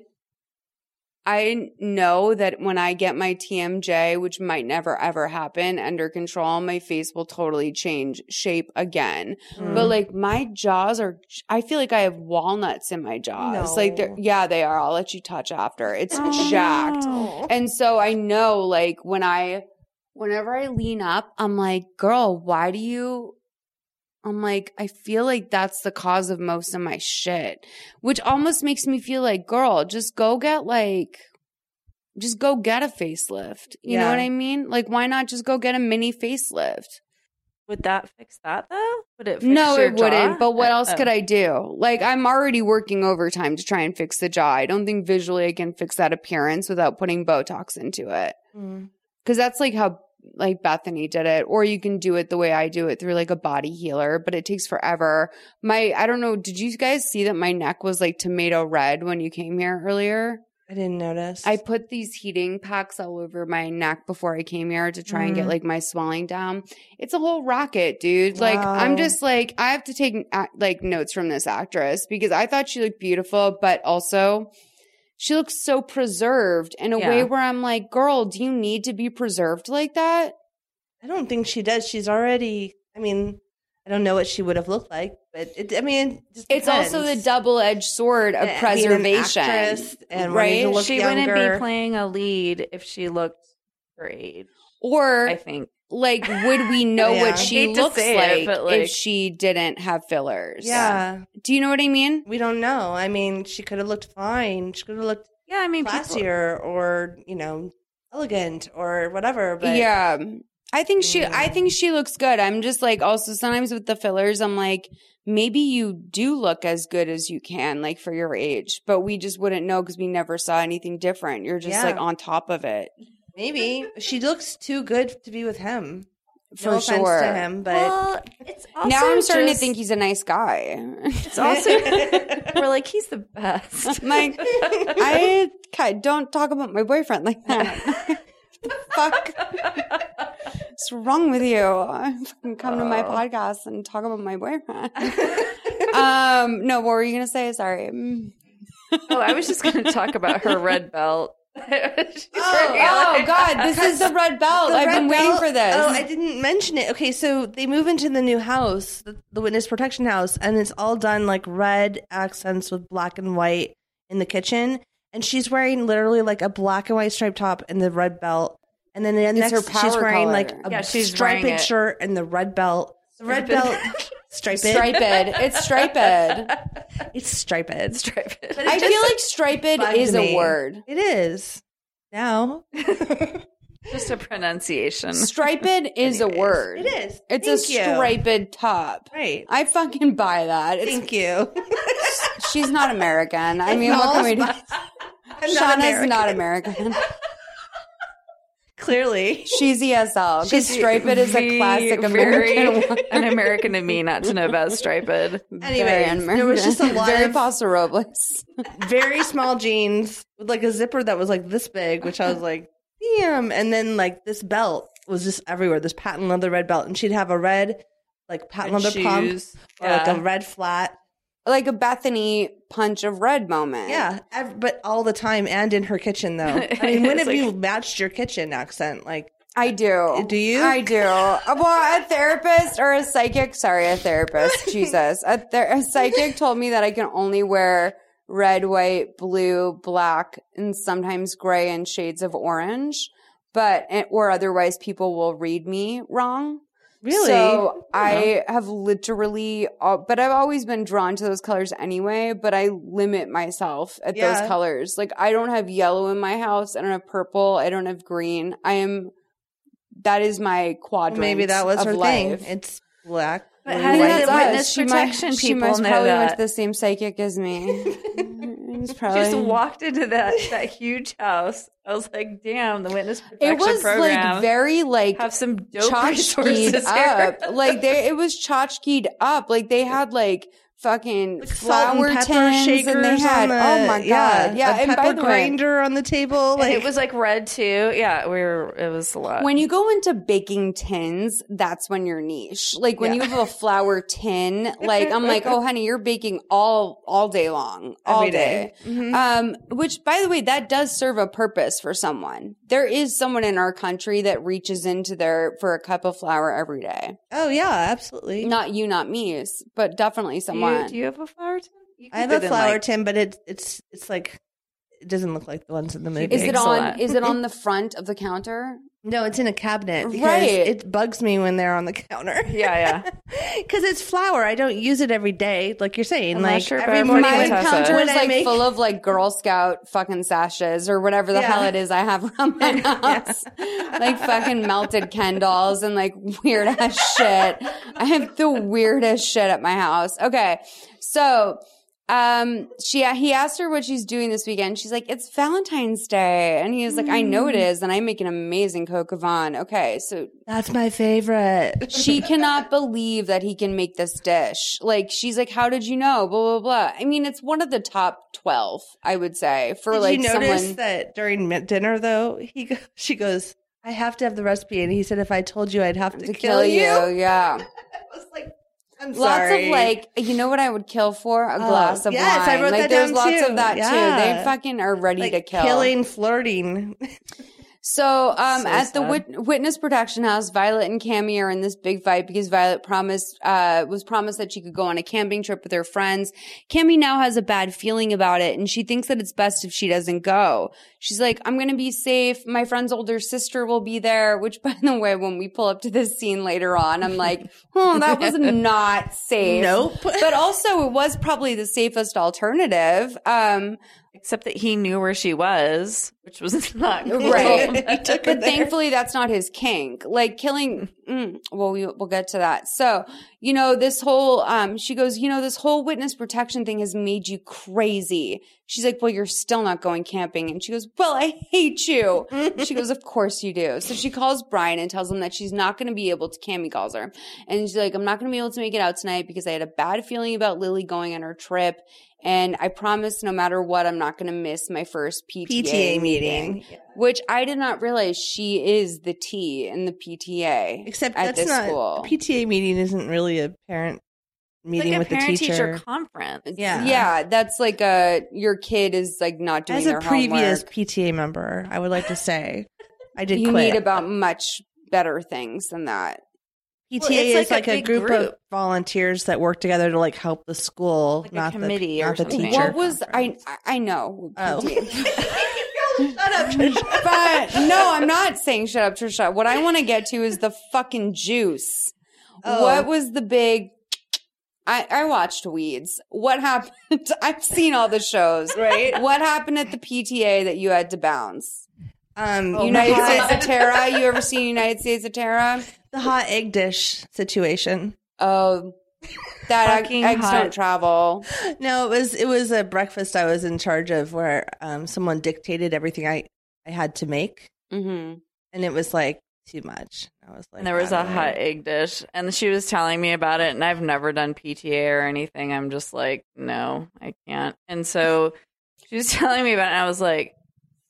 I know that when I get my TMJ, which might never ever happen, under control, my face will totally change shape again. Mm. But like my jaws are, I feel like I have walnuts in my jaws. Like they're, yeah, they are. I'll let you touch after. It's Oh, jacked. And so I know like when I, whenever I lean up, I'm like, girl, why do you, I'm like, I feel like that's the cause of most of my shit, which almost makes me feel like, girl, just go get like, just go get a facelift. You know what I mean? Like, why not just go get a mini facelift? Would that fix that though? Would it? Fix no, it wouldn't. But what else Oh. could I do? Like, I'm already working overtime to try and fix the jaw. I don't think visually I can fix that appearance without putting Botox into it. Mm. Cause that's like how like Bethany did it. Or you can do it the way I do it through like a body healer, but it takes forever. My, I don't know. Did you guys see that my neck was like tomato red when you came here earlier? I didn't notice. I put these heating packs all over my neck before I came here to try and get Mhm. like my swelling down. It's a whole rocket, dude. Like I'm just like I have to take uh, like notes from this actress because I thought she looked beautiful, but also she looks so preserved in a way where I'm like, girl, do you need to be preserved like that? I don't think she does. She's already. I mean, I don't know what she would have looked like, but it, I mean, it just It's also the double edged sword of Yeah, being an preservation, actress and wanting to right? look she younger. wouldn't be playing a lead if she looked her age. Or I think. Like, would we (laughs) know Yeah. what she looks like, it, like- if she didn't have fillers? Yeah, Do you know what I mean? we don't know. I mean, she could have looked fine. She could have looked Yeah, I mean, people, classier or you know elegant or whatever. But yeah. I think she I Mm. think she looks good. I'm just like also sometimes with the fillers, I'm like, maybe you do look as good as you can, like for your age. But we just wouldn't know because we never saw anything different. You're just Yeah. like on top of it. Maybe she looks too good to be with him. For no offense sure. to him, but well, it's also now I'm starting just- to think he's a nice guy. It's also (laughs) we're like he's the best. I'm (laughs) like, I God, don't talk about my boyfriend like that. The (laughs) fuck. What's wrong with you? Fucking come to my Oh. podcast and talk about my boyfriend. um, no, what were you gonna say? Sorry. Oh, I was just going to talk about her red belt. Oh, oh, God, this is the red belt. The I've been waiting belt- for this. Oh, I didn't mention it. Okay, so they move into the new house, the, the witness protection house, and it's all done like red accents with black and white in the kitchen. And she's wearing literally like a black and white striped top and the red belt. And then the It's next, her she's wearing color. like a Yeah, she's striped shirt and the red belt. The red belt, (laughs) striped. Striped. It's striped. (laughs) It's striped. Striped. I feel like striped is a word. It is now. (laughs) Just a pronunciation. Striped (laughs) is a word. It is. It's Thank a you. striped top. Right. I fucking buy that. It's, Thank you. she's not American. I mean, what can we do? not- I'm not Shauna's American. not American. Clearly. She's ESL. Because She's striped is a classic American (laughs) one. an American to me not to know about striped. Anyway, Anyways, there was just a American. lot Very of Paso Robles. (laughs) very small jeans with like a zipper that was like this big, which I was like, damn. And then like this belt was just everywhere. This patent leather red belt, and she'd have a red like patent Red leather pump shoes. or like a red flat. Like a Bethany punch of red moment. Yeah, ev- but all the time and in her kitchen though. (laughs) I mean, when have like- you matched your kitchen accent? Like, I do. Do you? I do. Uh, Well, a therapist or a psychic, sorry, a therapist, (laughs) Jesus. A, ther- a psychic told me that I can only wear red, white, blue, black, and sometimes gray and shades of orange, but, eh, or otherwise people will read me wrong. Really? So oh, I have literally, but I've always been drawn to those colors anyway, but I limit myself at Yeah. those colors. Like I don't have yellow in my house. I don't have purple. I don't have green. I am, that is my quadrant. maybe that was of her life. thing. It's black. But how did white. the That's witness us. She protection might, she people must know probably went that? to the same psychic as me. (laughs) (laughs) It's (laughs) probably, Just walked into that that huge house. I was like, "Damn, the witness protection it was program like very like have some dope resources up. here." like they, it was tchotchkeyed up. Like they had like fucking Like salt flour and pepper tins, shakers and they had on the, oh my god, yeah. a And by pepper the way, grinder on the table. And Like it was like red too. Yeah, we were. It was a lot. when you go into baking tins, that's when you're niche. Like when Yeah. you have a flour tin, (laughs) like I'm like, oh honey, you're baking all all day long, all Every day. day. Mhm. Um, which by the way, that does serve a purpose for someone. There is someone in our country that reaches into their for a cup of flour every day. oh yeah, absolutely. Not you, not me, but definitely someone. You, do you have a flower tin? I have a it in, flour like- tin, but it's it's it's like it doesn't look like the ones in the movie. is it on? Is it on the front of the counter? No, it's in a cabinet because Right. it bugs me when they're on the counter. Yeah, yeah. (laughs) Because it's flour. I don't use it every day, like you're saying. Unless like you're every morning, My counter is like make full of like Girl Scout fucking sashes or whatever the Yeah. hell it is I have around my (laughs) house. like fucking melted Ken dolls and like weird ass shit. I have the weirdest shit at my house. Okay. So, um, she, he asked her what she's doing this weekend. She's like, it's Valentine's Day. And he was like, I know it is. And I make an amazing coq au vin. Okay. So that's my favorite. (laughs) she cannot believe that he can make this dish. Like she's like, "How did you know?" Blah blah blah. I mean, it's one of the top twelve, I would say, for Did like you notice someone. that during dinner though, he go- (laughs) she goes, "I have to have the recipe," and he said, "If I told you, I'd have to, to kill, you." yeah. (laughs) I was like, "I'm Lots sorry." of like, you know what I would kill for? A Oh, glass of yes, I wine. wrote like that there's down lots too. of that too. They fucking are ready like to kill. killing, flirting. (laughs) So, um, So at the wit- witness protection house, Violet and Cammy are in this big fight because Violet promised, uh, was promised that she could go on a camping trip with her friends. Cammy now has a bad feeling about it and she thinks that it's best if she doesn't go. She's like, I'm going to be safe. My friend's older sister will be there, which (laughs) by the way, when we pull up to this scene later on, I'm like, oh, that was (laughs) not safe. Nope. (laughs) but also it was probably the safest alternative. Um, Except that he knew where she was, which was (laughs) not cool. (laughs) Right. He took her but thankfully that's not his kink. Like killing mm, well we, we'll get to that. So you know this whole um she goes you know this whole witness protection thing has made you crazy. She's like well you're still not going camping. And she goes well i hate you. She goes of course you do. So she calls brian and tells him that she's not going to be able to Cammy calls her. And she's like i'm not going to be able to make it out tonight because i had a bad feeling about lily going on her trip. And I promise no matter what, I'm not going to miss my first PTA, PTA meeting. Meeting. Which I did not realize she is the T in the PTA. Except at that's this not school. a PTA meeting. Isn't really a parent meeting like a with the parent teacher. conference. Yeah. Yeah, that's like a your kid is like not doing As a previous homework. PTA member, I would like to say I did you quit. need about much better things than that. PTA Well, it's is like like, a a, big group, of volunteers that work together to like help the school, Like a not committee the, or not the teacher. What was I? I- I know. Oh. (laughs) (laughs) Shut up, Trisha. But no, I'm not saying shut up, Trisha. What I want to get to is the fucking juice. Oh. What was the big? I, I watched Weeds. What happened? (laughs) I've seen all the shows. Right. What happened at the PTA that you had to bounce? Um, United States of Tara. You ever seen United States of Tara? the hot egg dish situation. Oh, that egg, eggs hot. don't travel. No, it was it was a breakfast I was in charge of where um, someone dictated everything I I had to make, mm-hmm. and it was like too much. I was like, And there was a don't hot know. egg dish, and she was telling me about it. And I've never done PTA or anything. I'm just like, no, I can't. And so she was (laughs) telling me about it, and I was like,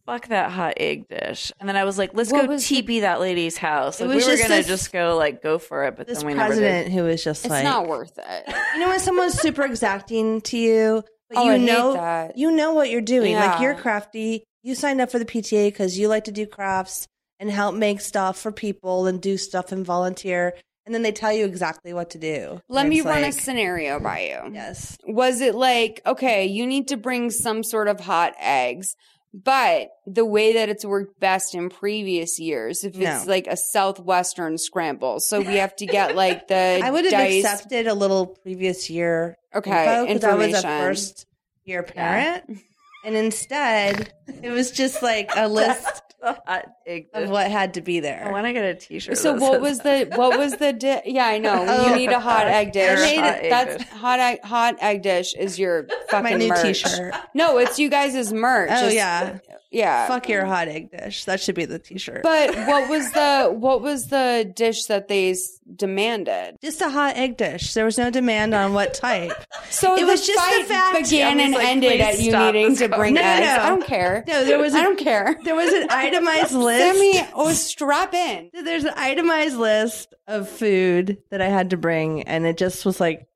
fuck that hot egg dish. And then I was like, let's What go was teepee that lady's house. It Like, we were gonna this- just go like go for it, but This then we never did. president who was just like It's like, not worth it. you know, when someone's super exacting to you, but Oh, you I know, that. you know what you're doing. Like you're crafty. You signed up for the PTA because you like to do crafts and help make stuff for people and do stuff and volunteer. And then they tell you exactly what to do. Let me it's run a scenario by you. Yes. Was it like, okay, you need to bring some sort of hot eggs, but the way that it's worked best in previous years, if it's No. like a southwestern scramble, so we have to get like the (laughs) I would have diced- accepted a little previous year Okay, because I was a first year parent. And instead, it was just like a (laughs) list of what had to be there. I there. want to get a T-shirt. So what was that. the what was the di- yeah I know Oh. you need a hot egg dish. Hot egg That's dish. hot egg hot egg dish is your (laughs) fucking My new merch. T-shirt. No, it's you guys' merch. Oh It's- yeah, yeah. fuck your hot egg dish. That should be the T-shirt. But (laughs) what was the what was the dish that they s- demanded? just a hot egg dish. There was no demand on what type. So It the was just the fact- began and like, ended at you needing to bring No, no, eggs. no. I don't care. No, there was I don't care. There was an (laughs) itemized list. Sammy, oh, strap in. There's an itemized list of food that I had to bring, and it just was like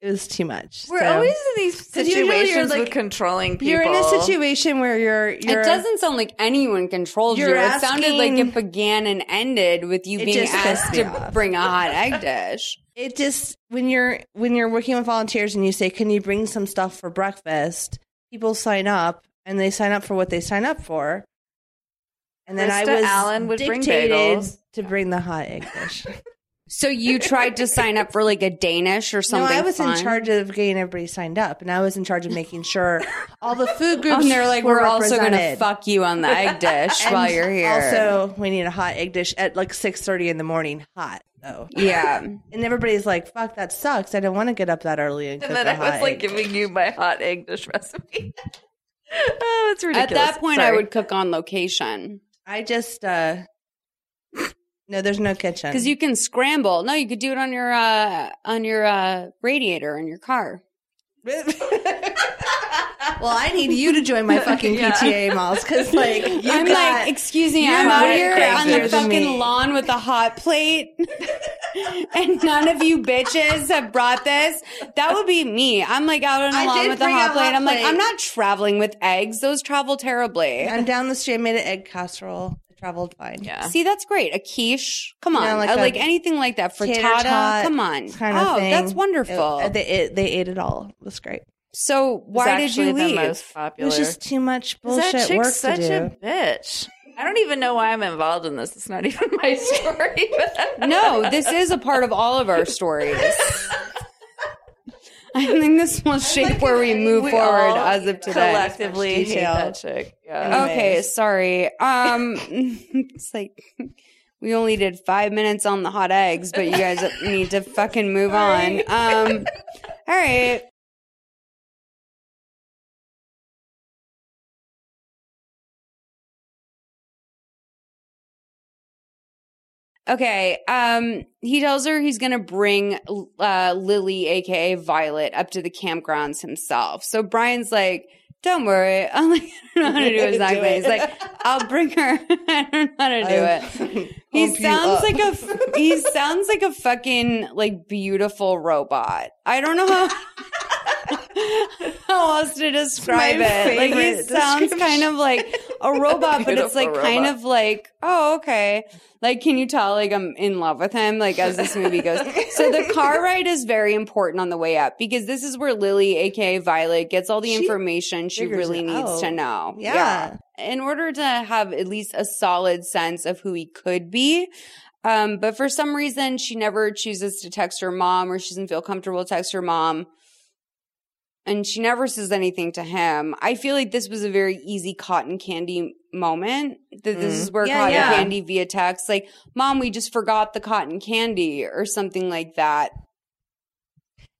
it was too much. We're So- always in these situations like- with controlling people. You're in a situation where you're. you're it doesn't sound like anyone controlled you. You're It sounded like it began and ended with you being asked to off. bring a hot egg dish. it just when you're when you're working with volunteers and you say can you bring some stuff for breakfast people sign up and they sign up for what they sign up for and then i was Allen would bring dictated bagels. to bring the hot egg dish (laughs) So you tried to sign up for like a Danish or something? no something? i was fun? in charge of getting everybody signed up and i was in charge of making sure all the food (laughs) groups And they're like, were we're also going to fuck you on the egg dish (laughs) while you're here. also we need a hot egg dish at like 6.30 in the morning hot though yeah. (laughs) and everybody's like fuck that sucks i don't want to get up that early and cook and then I hot was like giving you my hot egg dish recipe. (laughs) oh, it's ridiculous. At that point, I would cook on location I just uh no, there's no kitchen because you can scramble. No, you could do it on your uh on your uh radiator in your car. (laughs) well, I need you to join my (laughs) fucking. PTA malls because like you (laughs) I'm got, like, excuse me, I'm out here on the fucking lawn with a hot plate, (laughs) and none of you bitches have brought this. That would be me. I'm like out on the I lawn with a hot plate. hot I'm like. I'm not traveling with eggs. Those travel terribly. I'm down the street. I made an egg casserole. Traveled fine. Yeah. See, that's great. A quiche. Come on. You know, like uh, like, like anything like that. Frittata. Come on. kind of oh, thing. that's wonderful. It- they, it, they ate it all. It was great. So why did you leave? The most It was just too much 'Cause that bullshit chick's work such to do. a bitch. I don't even know why I'm involved in this. It's not (laughs) even my story. (laughs) no, this is a part of all of our (laughs) stories. I think this will shape where we move We forward as of today. collectively hate that chick. Yeah. Okay, sorry. Um, it's like we only did five minutes on the hot eggs, but you guys need to fucking move on. Um, all right. Okay. Um, he tells her he's gonna bring uh, Lily, aka Violet, up to the campgrounds himself. So Brian's like, don't worry. (laughs) I'm (laughs) like, (laughs) I don't know how to do his accent. He's like, I'll bring her. I don't know how to do it. He sounds like a he sounds like a fucking like beautiful robot. I don't know how (laughs) how else to describe it. Like he sounds kind of like a robot, but it's Beautiful like kind of like, oh, okay. Like, can you tell like I'm in love with him? Like as this movie goes. So the car (laughs) ride is very important on the way up because this is where Lily, aka Violet, gets all the She information she really it needs to out. know. Yeah. In order to have at least a solid sense of who he could be. Um, but for some reason, she never chooses to text her mom or she doesn't feel comfortable to text her mom. And she never says anything to him. I feel like this was a very easy cotton candy moment. That this Mm. is where Yeah, cotton yeah. candy via text, like, mom, we just forgot the cotton candy or something like that.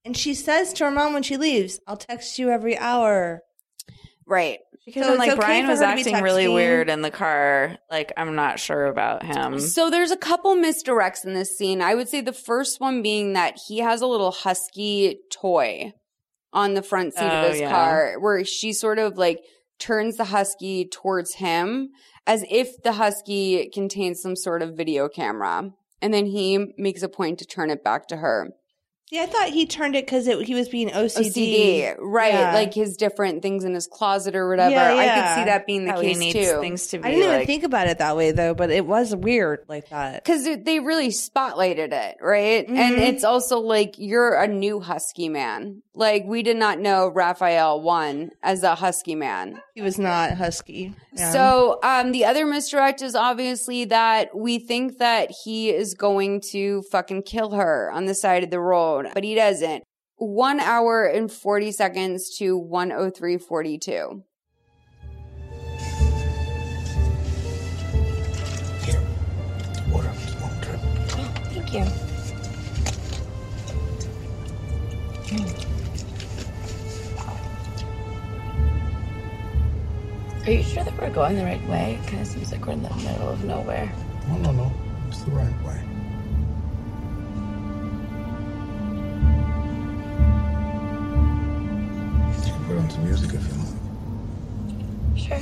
And she says to her mom when she leaves, I'll text you every hour. Right. Because So it's like okay Brian was her to be acting really weird in the car. Like I'm not sure about him. So there's a couple misdirects in this scene. I would say the first one being that he has a little husky toy on the front seat Oh, of his yeah. car where she sort of like turns the husky towards him as if the husky contains some sort of video camera. And then he makes a point to turn it back to her. See, I thought he turned it because he was being OCD. OCD, right? Yeah. Like his different things in his closet or whatever. Yeah, I could see that being the How case needs too. things to be I didn't even think about it that way though, but it was weird like that. Because they really spotlighted it, right? And Mhm. it's also like you're a new husky man. Like we did not know Raphael won as a husky man. He was not husky. Yeah. So um, the other misdirect is obviously that we think that he is going to fucking kill her on the side of the road, but he doesn't. One hour and forty seconds to one oh three forty two. Here, Water, just one drip. Thank you. Hmm. Are you sure that we're going the right way? It Kind of seems like we're in the middle of nowhere. No, no, no. It's the right way. You can put on some music if you want. Sure.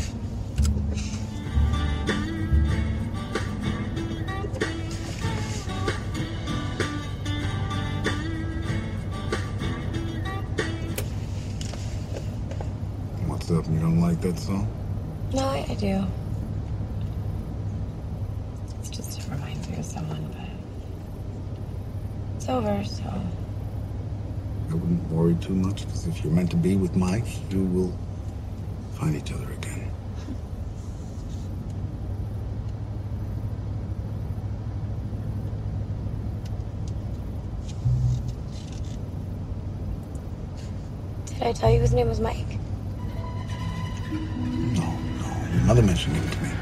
What's up? You don't like that song? No, I, I do. It's just it reminds me of someone, but it's over. So wouldn't worry too much because if you're meant to be with Mike, you will find each other again. did I tell you his name was Mike? No, no. Your mother mentioned him to me.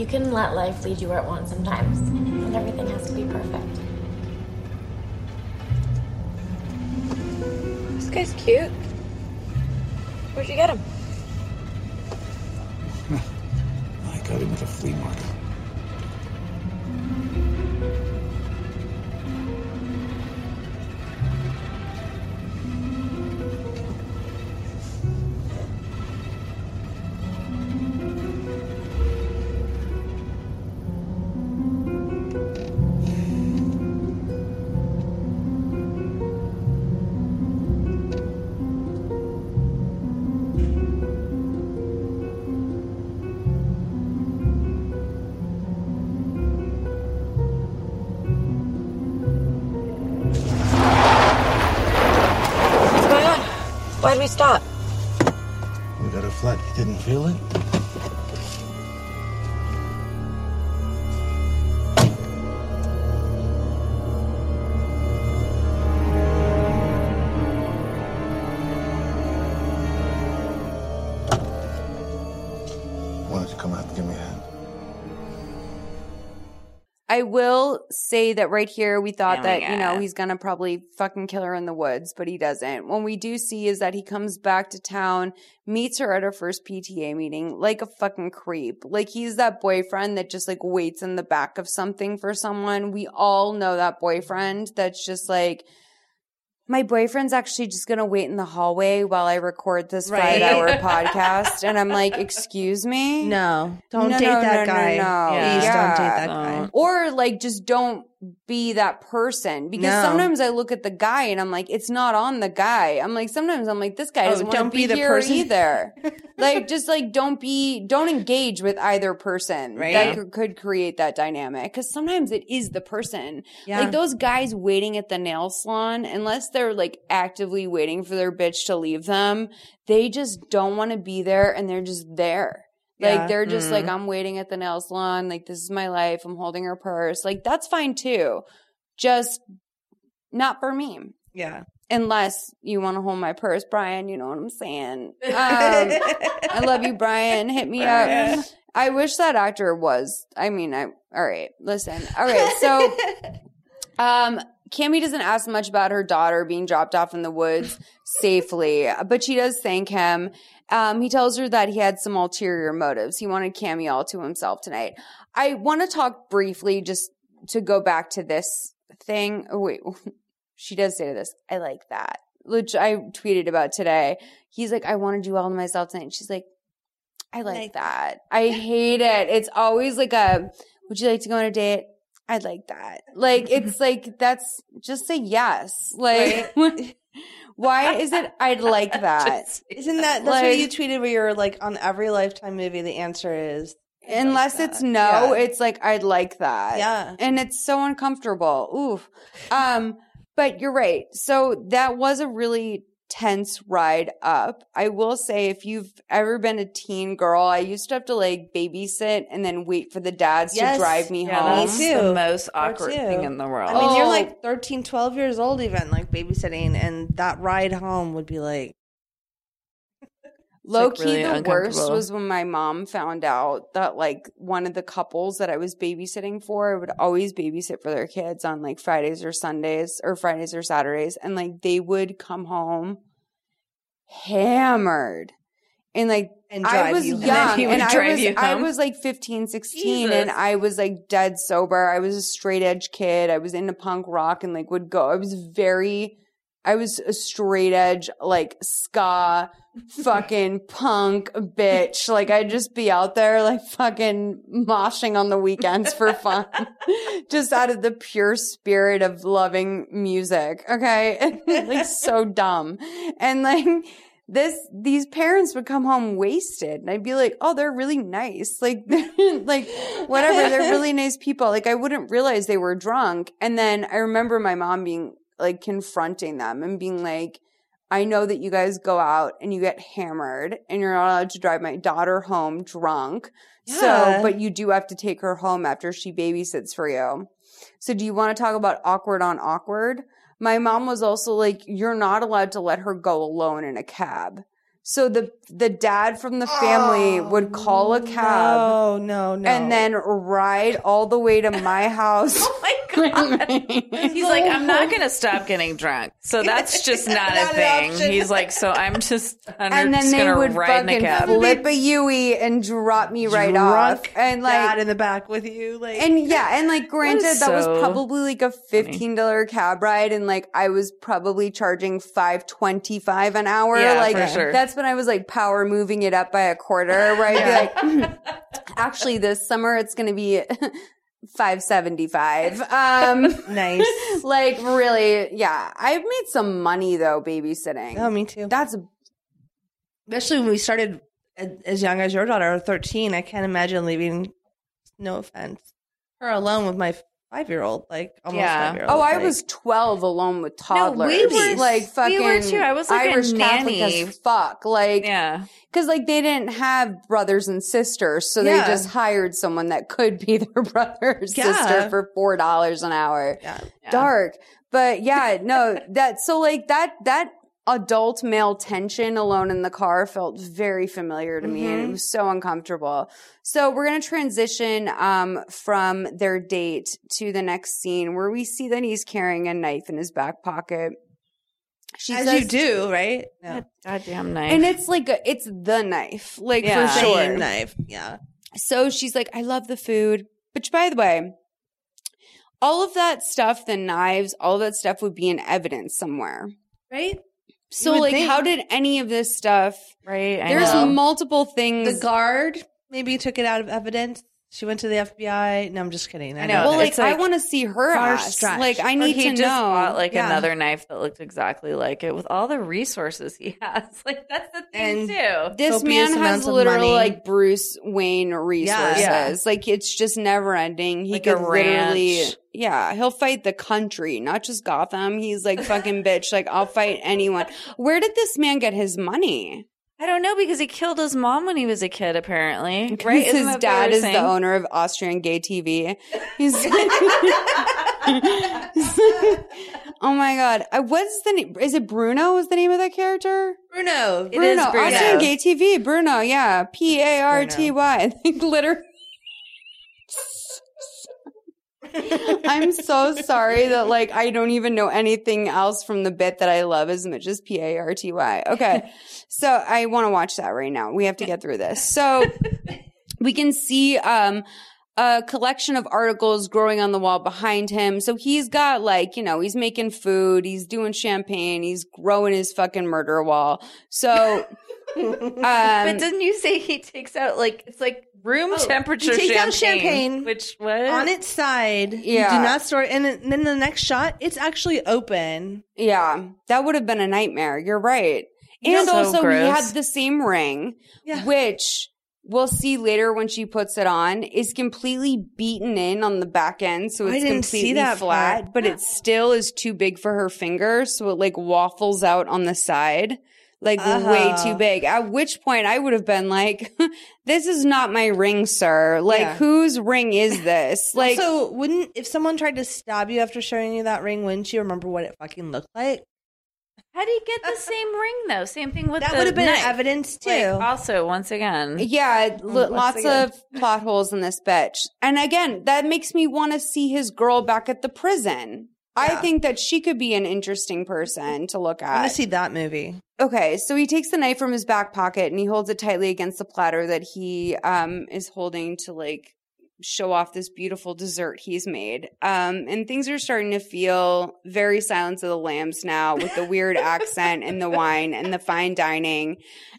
You can let life lead you where it wants sometimes, and everything has to be perfect. This guy's cute. Where'd you get him? Why'd we stop? We got a flat. You didn't feel it? I will say that right here, we thought that, you know, he's gonna probably fucking kill her in the woods, but he doesn't. What we do see is that he comes back to town, meets her at her first PTA meeting, like a fucking creep. Like he's that boyfriend that just like waits in the back of something for someone. We all know that boyfriend that's just like, my boyfriend's actually just gonna wait in the hallway while I record this Right. five hour (laughs) podcast. And I'm like, excuse me? No, don't No, date no, that no, no, guy. no. Please Yeah. don't date that guy. Or like just don't be that person because No. sometimes I look at the guy and I'm like, it's not on the guy. I'm like, sometimes I'm like, this guy Oh, doesn't want to don't be, be the here person. either. (laughs) like, just like don't be, don't engage with either person Right. that could, could create that dynamic because sometimes it is the person. Yeah. Like those guys waiting at the nail salon, unless they're like actively waiting for their bitch to leave them, they just don't want to be there and they're just there. Like Yeah. they're just like, Mhm. I'm waiting at the nail salon. Like this is my life. I'm holding her purse. Like that's fine too. Just not for me. Yeah. Unless you want to hold my purse, Brian. You know what I'm saying. (laughs) Um, I love you, Brian. Hit me Brian. up. I wish that actor was. I mean, I. All right, listen. All right, so, (laughs) um, Cammy doesn't ask much about her daughter being dropped off in the woods (laughs) safely, but she does thank him. Um, he tells her that he had some ulterior motives. He wanted Cammy all to himself tonight. I want to talk briefly, just to go back to this thing. Oh, wait, (laughs) she does say to this, I like that, which I tweeted about today. He's like, I want to do all to myself tonight. And she's like, I like, that. I hate it. It's always like a, would you like to go on a date? I'd like that. Like, (laughs) it's like, that's just say yes. Like, (laughs) why (laughs) is it, I'd like that? Isn't that that's Like- what you tweeted where you're like on every lifetime movie the answer is Unless it's no, Yeah. it's like, I'd like that. Yeah. And it's so uncomfortable. Oof. Um, but you're right. So that was a really tense ride up. I will say if you've ever been a teen girl, I used to have to like babysit and then wait for the dads Yes. to drive me Yeah, home. that's too. the most Or awkward thing in the world. I mean, you're Oh. like 13, 12 years old even, like babysitting, and that ride home would be like, Low like, key, really the worst was when my mom found out that like one of the couples that I was babysitting for would always babysit for their kids on like Fridays or Sundays or Fridays or Saturdays. And like they would come home hammered. And like And I was you young And he would and I was you I was like 15, 16 and I was like dead sober. I was a straight edge kid. I was into punk rock and like would go. I was very I was a straight edge, like ska, fucking (laughs) punk bitch. Like I'd just be out there like fucking moshing on the weekends for fun. (laughs) just out of the pure spirit of loving music. Okay. (laughs) like so dumb. And like this, these parents would come home wasted and I'd be like, oh, they're really nice. Like, like whatever. They're really nice people. Like I wouldn't realize they were drunk. And then I remember my mom being like confronting them and being like, I know that you guys go out and you get hammered and you're not allowed to drive my daughter home drunk. So, but you do have to take her home after she babysits for you. So do you want to talk about awkward on awkward? My mom was also like, you're not allowed to let her go alone in a cab. So the, the dad from the family oh, would call a cab Oh, no, no. and then ride all the way to my (laughs) house. oh my god. He's like, I'm not going to stop getting drunk. So that's just not, (laughs) Not a thing. option. He's like, so I'm just, (laughs) I'm and then just they going would ride in fucking cab. flip a Yui and drop me right off. And dad like, in the back with you, like, and yeah, and like (laughs) granted, that was probably like a fifteen dollar cab ride, and like I was probably charging five twenty five an hour. Yeah, like for sure. that's when I was like power moving it up by a quarter. Where I'd be like, "Mm, actually, this summer it's going to be five seventy five. (laughs) Um, nice. like really, yeah. I've made some money though babysitting. Oh, me too. That's Especially when we started as young as your daughter, 13. I can't imagine leaving, no offense, her alone with my five year old, like almost Yeah. five year old. Oh, I was 12 alone with toddlers. No, we were- like fucking. we fucking were too. I was like a Irish Catholic nanny. as fuck. Like, Yeah. cause like they didn't have brothers and sisters. So Yeah. they just hired someone that could be (laughs) their brother or Yeah. sister for $4 an hour. Yeah. Dark. But yeah, no, that, so like that, that adult male tension alone in the car felt very familiar to me and it Mhm. was so uncomfortable. So we're going to transition um, from their date to the next scene where we see that he's carrying a knife in his back pocket. She As says- you do, right? Yeah. Goddamn knife. And it's like, a, it's the knife, like Yeah. for sure. Knife. Yeah. So she's like, I love the food. Which, by the way, all of that stuff, the knives, all of that stuff would be in evidence somewhere. Right? So, like, think. how did any of this stuff? right. I There's know. multiple things. The guard maybe took it out of evidence. She went to the FBI. No, I'm just kidding. I know. well, like, It's I want to see her ass. stretch. Like, I need he to just know. bought like Yeah. another knife that looked exactly like it with all the resources he has. (laughs) Like that's the thing And too. this man has literally like Bruce Wayne resources. Yeah. Like it's just never ending. He Like could literally, yeah, he'll fight the country, not just Gotham. He's like fucking (laughs) bitch. Like I'll fight anyone. Where did this man get his money? I don't know because he killed his mom when he was a kid. Apparently, right? Right? Isn't His that what they dad is the owner of Austrian Gay TV. He's. (laughs) (laughs) oh my god! Uh, What's the name? Is it Bruno? Is the name of that character? Bruno. It is Bruno. Bruno. Austrian Gay TV. Bruno. Yeah. P A R T Y. (laughs) Like literally. I'm so sorry that like I don't even know anything else from the bit that I love as much as P A R T Y. Okay. So I want to watch that right now. We have to get through this. So (laughs) we can see um a collection of articles growing on the wall behind him. So he's got like, you know, he's making food, he's doing champagne, he's growing his fucking murder wall. So (laughs) um but didn't you say he takes out like it's like room Oh, temperature he takes champagne, out champagne Which what on its side. You Yeah. do not store. And then- then the next shot, it's actually open. Yeah, that would have been a nightmare. You're right. Yeah. And So also, he gross. had the same ring, Yeah. which we'll see later when she puts it on, is completely beaten in on the back end. So I it's completely that flat, part. but it still is too big for her finger. So it like waffles out on the side. Like way Uh-huh. too big. At which point I would have been like, (laughs) this is not my ring, sir. Like, Yeah. whose ring is this? Like, so wouldn't if someone tried to stab you after showing you that ring, wouldn't you remember what it fucking looked like? How do you get the same ring though? Same thing with That the would have been knife. evidence too. Like, also, once again, Yeah, l- once lots again. of plot holes in this bitch. And again, that makes me want to see his girl back at the prison. I think that she could be an interesting person to look at. I want to see that movie. Okay, so he takes the knife from his back pocket and he holds it tightly against the platter that he um is holding to like show off this beautiful dessert he's made. Um and things are starting to feel very Silence of the Lambs now with the weird (laughs) accent and the wine and the fine dining.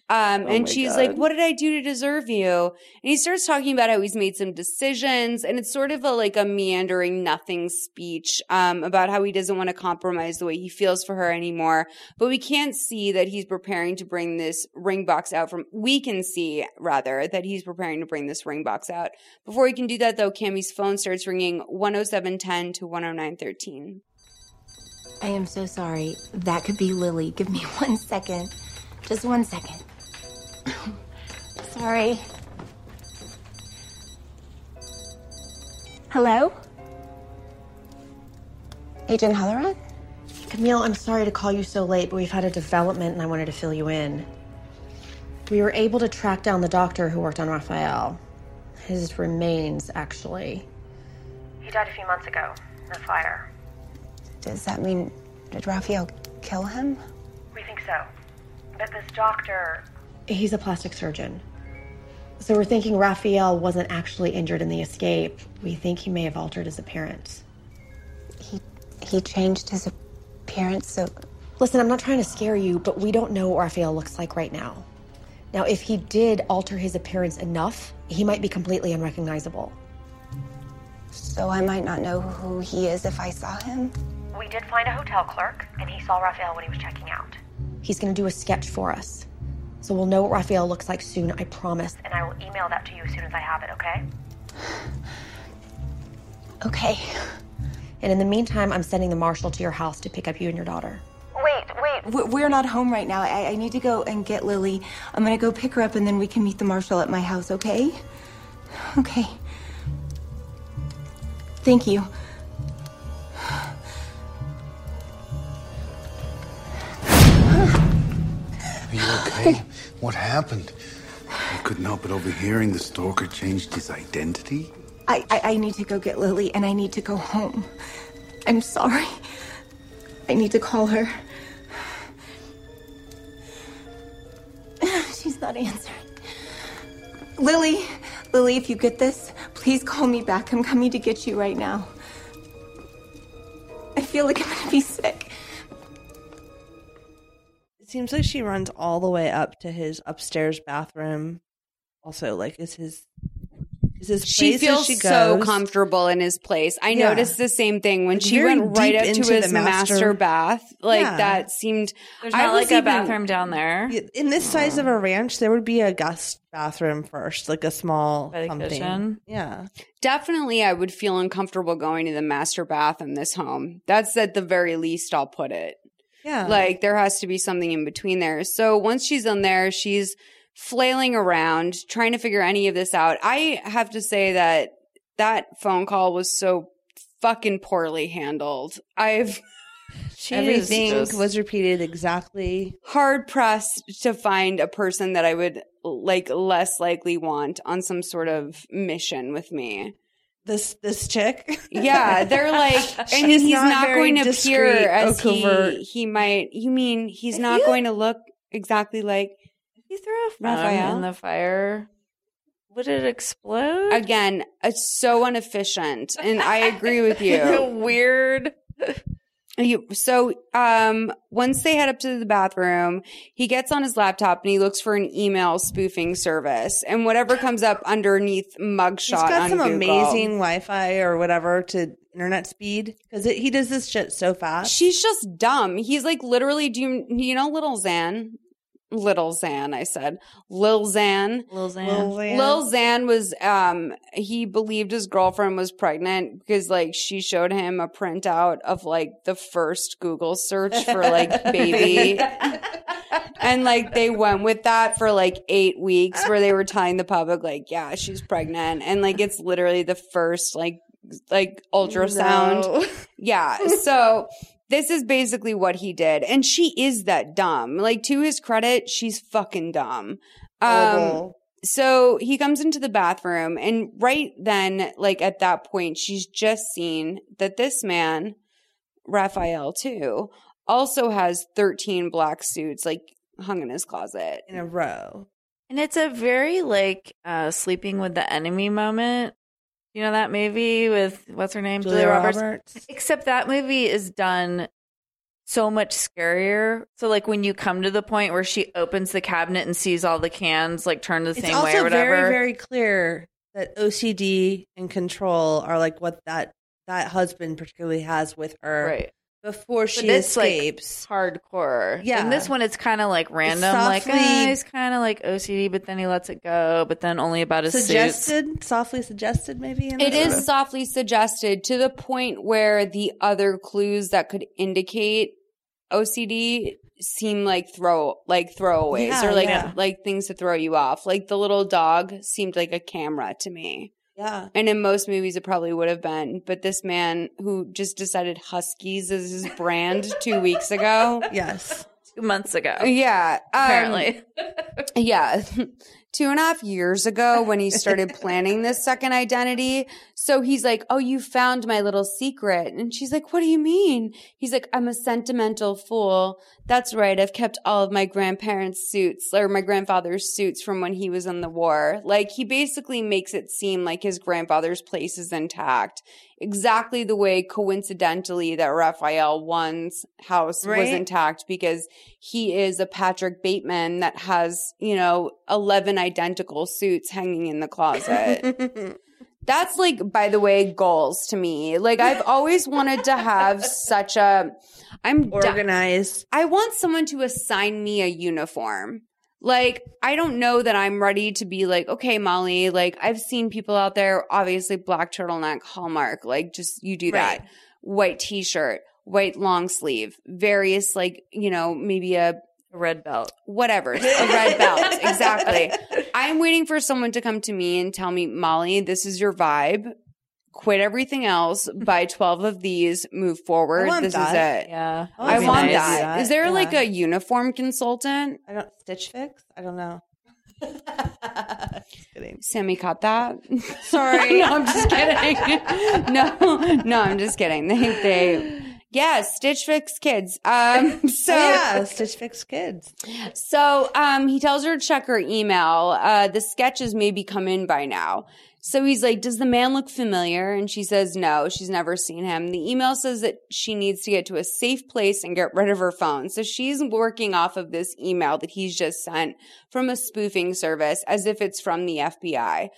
Um Oh and she's God. like, "What did I do to deserve you?" And he starts talking about how he's made some decisions and it's sort of a like a meandering nothing speech um about how he doesn't want to compromise the way he feels for her anymore but we can't see that he's preparing to bring this ring box out from we can see rather that he's preparing to bring this ring box out before he can do that though cammy's phone starts ringing 10710 to 10913 I am so sorry. That could be Lily. Give me (laughs) one second. Just one second. (coughs) sorry. Hello? Agent Halloran? Camille, I'm sorry to call you so late, but we've had a development and I wanted to fill you in. We were able to track down the doctor who worked on Raphael. His remains, actually. He died a few months ago in a fire. Does that mean did Raphael kill him? We think so. But this doctor, He's a plastic surgeon. So we're thinking Raphael wasn't actually injured in the escape. We think he may have altered his appearance. He he changed his appearance so Listen, I'm not trying to scare you, but we don't know what Raphael looks like right now. Now, if he did alter his appearance enough, he might be completely unrecognizable. so I might not know who he is if I saw him. we did find a hotel clerk, and he saw Raphael when he was checking out. He's gonna do a sketch for us. So we'll know what Raphael looks like soon, I promise. And I will email that to you as soon as I have it, okay? (sighs) Okay. And in the meantime, I'm sending the marshal to your house to pick up you and your daughter. Wait, wait. We- We're not home right now. I, I need to go and get Lily. I'm gonna go pick her up and then we can meet the marshal at my house, okay? Okay. Thank you. Are you Okay. What happened? I couldn't help but overhearing the stalker changed his identity? I, I, I need to go get Lily and I need to go home. I'm sorry. I need to call her. (laughs) She's not answering. Lily, Lily, if you get this, please call me back. I'm coming to get you right now. I feel like I'm gonna be sick. It seems like she runs all the way up to his upstairs bathroom. Also, like, is his She place as feels she so comfortable in his place. I Yeah. noticed the same thing when Like, she went right up into to his the master, master- bath. Like Yeah. that seemed. There's I not was like a even- bathroom down there. In this size of a ranch, there would be a guest bathroom first, like a small By the something. kitchen? Yeah. Definitely, I would feel uncomfortable going to the master bath in this home. That's at the very least I'll put it. Yeah. Like there has to be something in between there. So once she's in there, she's flailing around, trying to figure any of this out. I have to say that that phone call was so fucking poorly handled. I've (laughs) Everything was repeated exactly. hard pressed to find a person that I would like less likely want on some sort of mission with me. This this chick. (laughs) Yeah, they're like, (laughs) and he's not not, going to appear as he he might. You mean he's not you- going to look exactly like You threw a phone Raphael? in the fire. Would it explode? Again, it's so inefficient, and I agree with (laughs) you. Weird. You, so, um, once they head up to the bathroom, he gets on his laptop and he looks for an email spoofing service, and whatever comes up underneath mugshot He's got some Google. amazing Wi-Fi or whatever to internet speed because he does this shit so fast. She's just dumb. He's like literally. Do you, you know Little Xan? Little Xan, I said. Lil Xan. Lil Xan. Lil Xan. Lil Xan was um he believed his girlfriend was pregnant because like she showed him a printout of like the first Google search for like (laughs) baby. and like they went with that for like eight weeks where they were telling the public like, yeah, she's pregnant. And like it's literally the first like like ultrasound. No. Yeah. So this is basically what he did. And she is that dumb. Like to his credit, she's fucking dumb. Um Horrible. so he comes into the bathroom and right then, like at that point, she's just seen that this man, Raphael too, also has 13 black suits like hung in his closet. in a row. And it's a very like uh sleeping with the enemy moment. You know that movie with what's her name? Julia Roberts. Except that movie is done so much scarier. So like when you come to the point where she opens the cabinet and sees all the cans like turned the It's same way or whatever. very very clear that OCD and control are like what that that husband particularly has with her right. Before she But it's, like, escapes. hardcore. Yeah. In this one, it's kind of like random. like, softly- eh, he's kind of like OCD, but then he lets it go. But then only about his suits. suggested, softly suggested, maybe. In It softly suggested to the point where the other clues that could indicate OCD seem like throw like throwaways Yeah, or like yeah. like things to throw you off. Like the little dog seemed like a camera to me. Yeah. And in most movies, it probably would have been. But this man who just decided Huskies is his brand (laughs) two weeks ago. Yes. Two months ago. Yeah. um, Apparently. (laughs) yeah. Two and a half years ago when he started (laughs) planning this second identity. So he's like, Oh, you found my little secret. And she's like, What do you mean? He's like, I'm a sentimental fool. That's right. I've kept all of my grandparents' suits or my grandfather's suits from when he was in the war. Like he basically makes it seem like his grandfather's place is intact. Exactly the way coincidentally that Raphael one's house was intact because he is a Patrick Bateman that has, you know, 11 identical suits hanging in the closet. (laughs) That's like, by the way, goals to me. Like I've always wanted to have such a, I'm Organized. I want someone to assign me a uniform. Like, I don't know that I'm ready to be like, okay, Molly, like, I've seen people out there, obviously, black turtleneck, Hallmark, like, just you do that. Right. White t shirt, white long sleeve, various, like, you know, maybe a red belt. whatever, a red (laughs) belt. Exactly. I'm waiting for someone to come to me and tell me, Molly, this is your vibe. Quit everything else, (laughs) buy 12 of these, move forward. want this that. is it. Yeah. Oh, I want nice. that. Is there Yeah. like a uniform consultant? I don't Stitch Fix. I don't know. (laughs) Just. Sammy caught that. (laughs) Sorry. no, I'm just kidding. no, no, I'm just kidding. They, they, yeah, Stitch Fix Kids. Um, so Oh, yeah, Stitch Fix Kids. So um, he tells her to check her email. Uh, the sketches maybe come in by now. So he's like, Does the man look familiar? And she says, No, she's never seen him. The email says that she needs to get to a safe place and get rid of her phone. So she's working off of this email that he's just sent from a spoofing service as if it's from the FBI.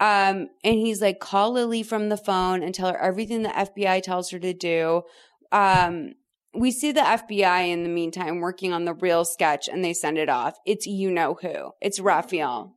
Um, and he's like, Call Lily from the phone and tell her everything the FBI tells her to do. Um, we see the FBI in the meantime working on the real sketch and they send it off. It's you know who. It's Raphael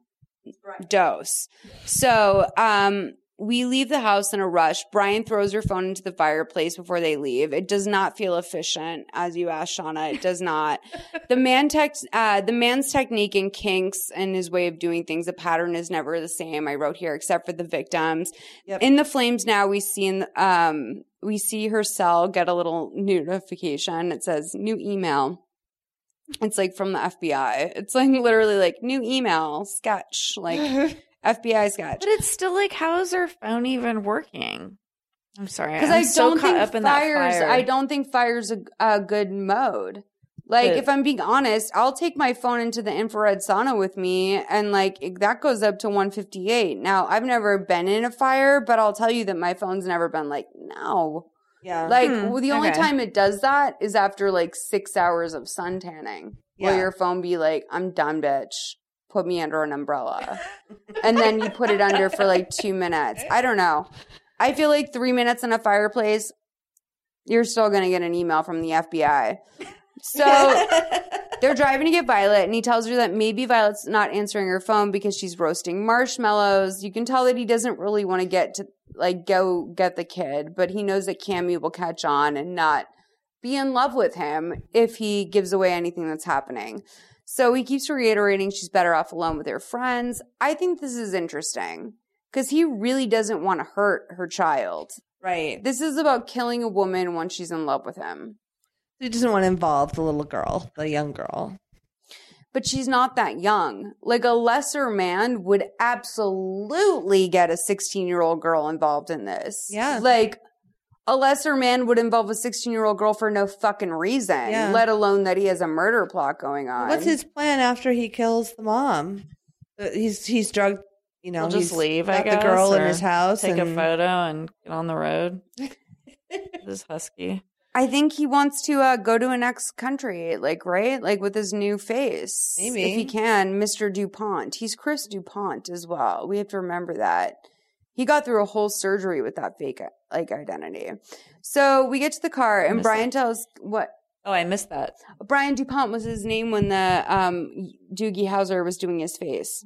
Dose. So, um, we leave the house in a rush. Brian throws her phone into the fireplace before they leave. It does not feel efficient, as you asked Shauna. It does not. (laughs) the man tex- uh, the man's technique and kinks and his way of doing things, the pattern is never the same. I wrote here, except for the victims. In the flames now, we see in, um, we see her cell get a little notification. It says new email. It's like from the FBI. It's like literally like new email sketch, like (laughs) FBI sketch. But it's still like, how is her phone even working? I'm sorry. Because so don't think up in fires. fire. I don't think fire's a, a good mode. Like, But- if I'm being honest, I'll take my phone into the infrared sauna with me, and like that goes up to 158. Now, I've never been in a fire, but I'll tell you that my phone's never been like no. Yeah. Like Hmm, well, the only okay. time it does that is after like six hours of sun tanning, where Yeah. your phone be like, "I'm done, bitch. Put me under an umbrella," (laughs) and then you put it under for like two minutes. I don't know. I feel like three minutes in a fireplace, you're still gonna get an email from the FBI. So (laughs) they're driving to get Violet, and he tells her that maybe Violet's not answering her phone because she's roasting marshmallows. You can tell that he doesn't really want to get to like go get the kid, but he knows that Cammy will catch on and not be in love with him if he gives away anything that's happening. So he keeps reiterating she's better off alone with her friends. I think this is interesting because he really doesn't want to hurt her child. Right. This is about killing a woman once she's in love with him. He doesn't want to involve the little girl, the young girl. but she's not that young. Like a lesser man would absolutely get a 16 year old girl involved in this. Yeah. Like a lesser man would involve a 16 year old girl for no fucking reason, Yeah. let alone that he has a murder plot going on. What's his plan after he kills the mom? Uh, He's he's drugged. You know, He'll just leave. I guess the girl in his house. Take a photo and get on the road. (laughs) this husky. I think he wants to uh, go to a next country, like, right? Like with his new face. Maybe. If he can, Mr. DuPont. He's Chris DuPont as well. We have to remember that. He got through a whole surgery with that fake, like, identity. So we get to the car and Brian tells what? Oh, I missed that. Brian DuPont was his name when the, um, Doogie Howser was doing his face.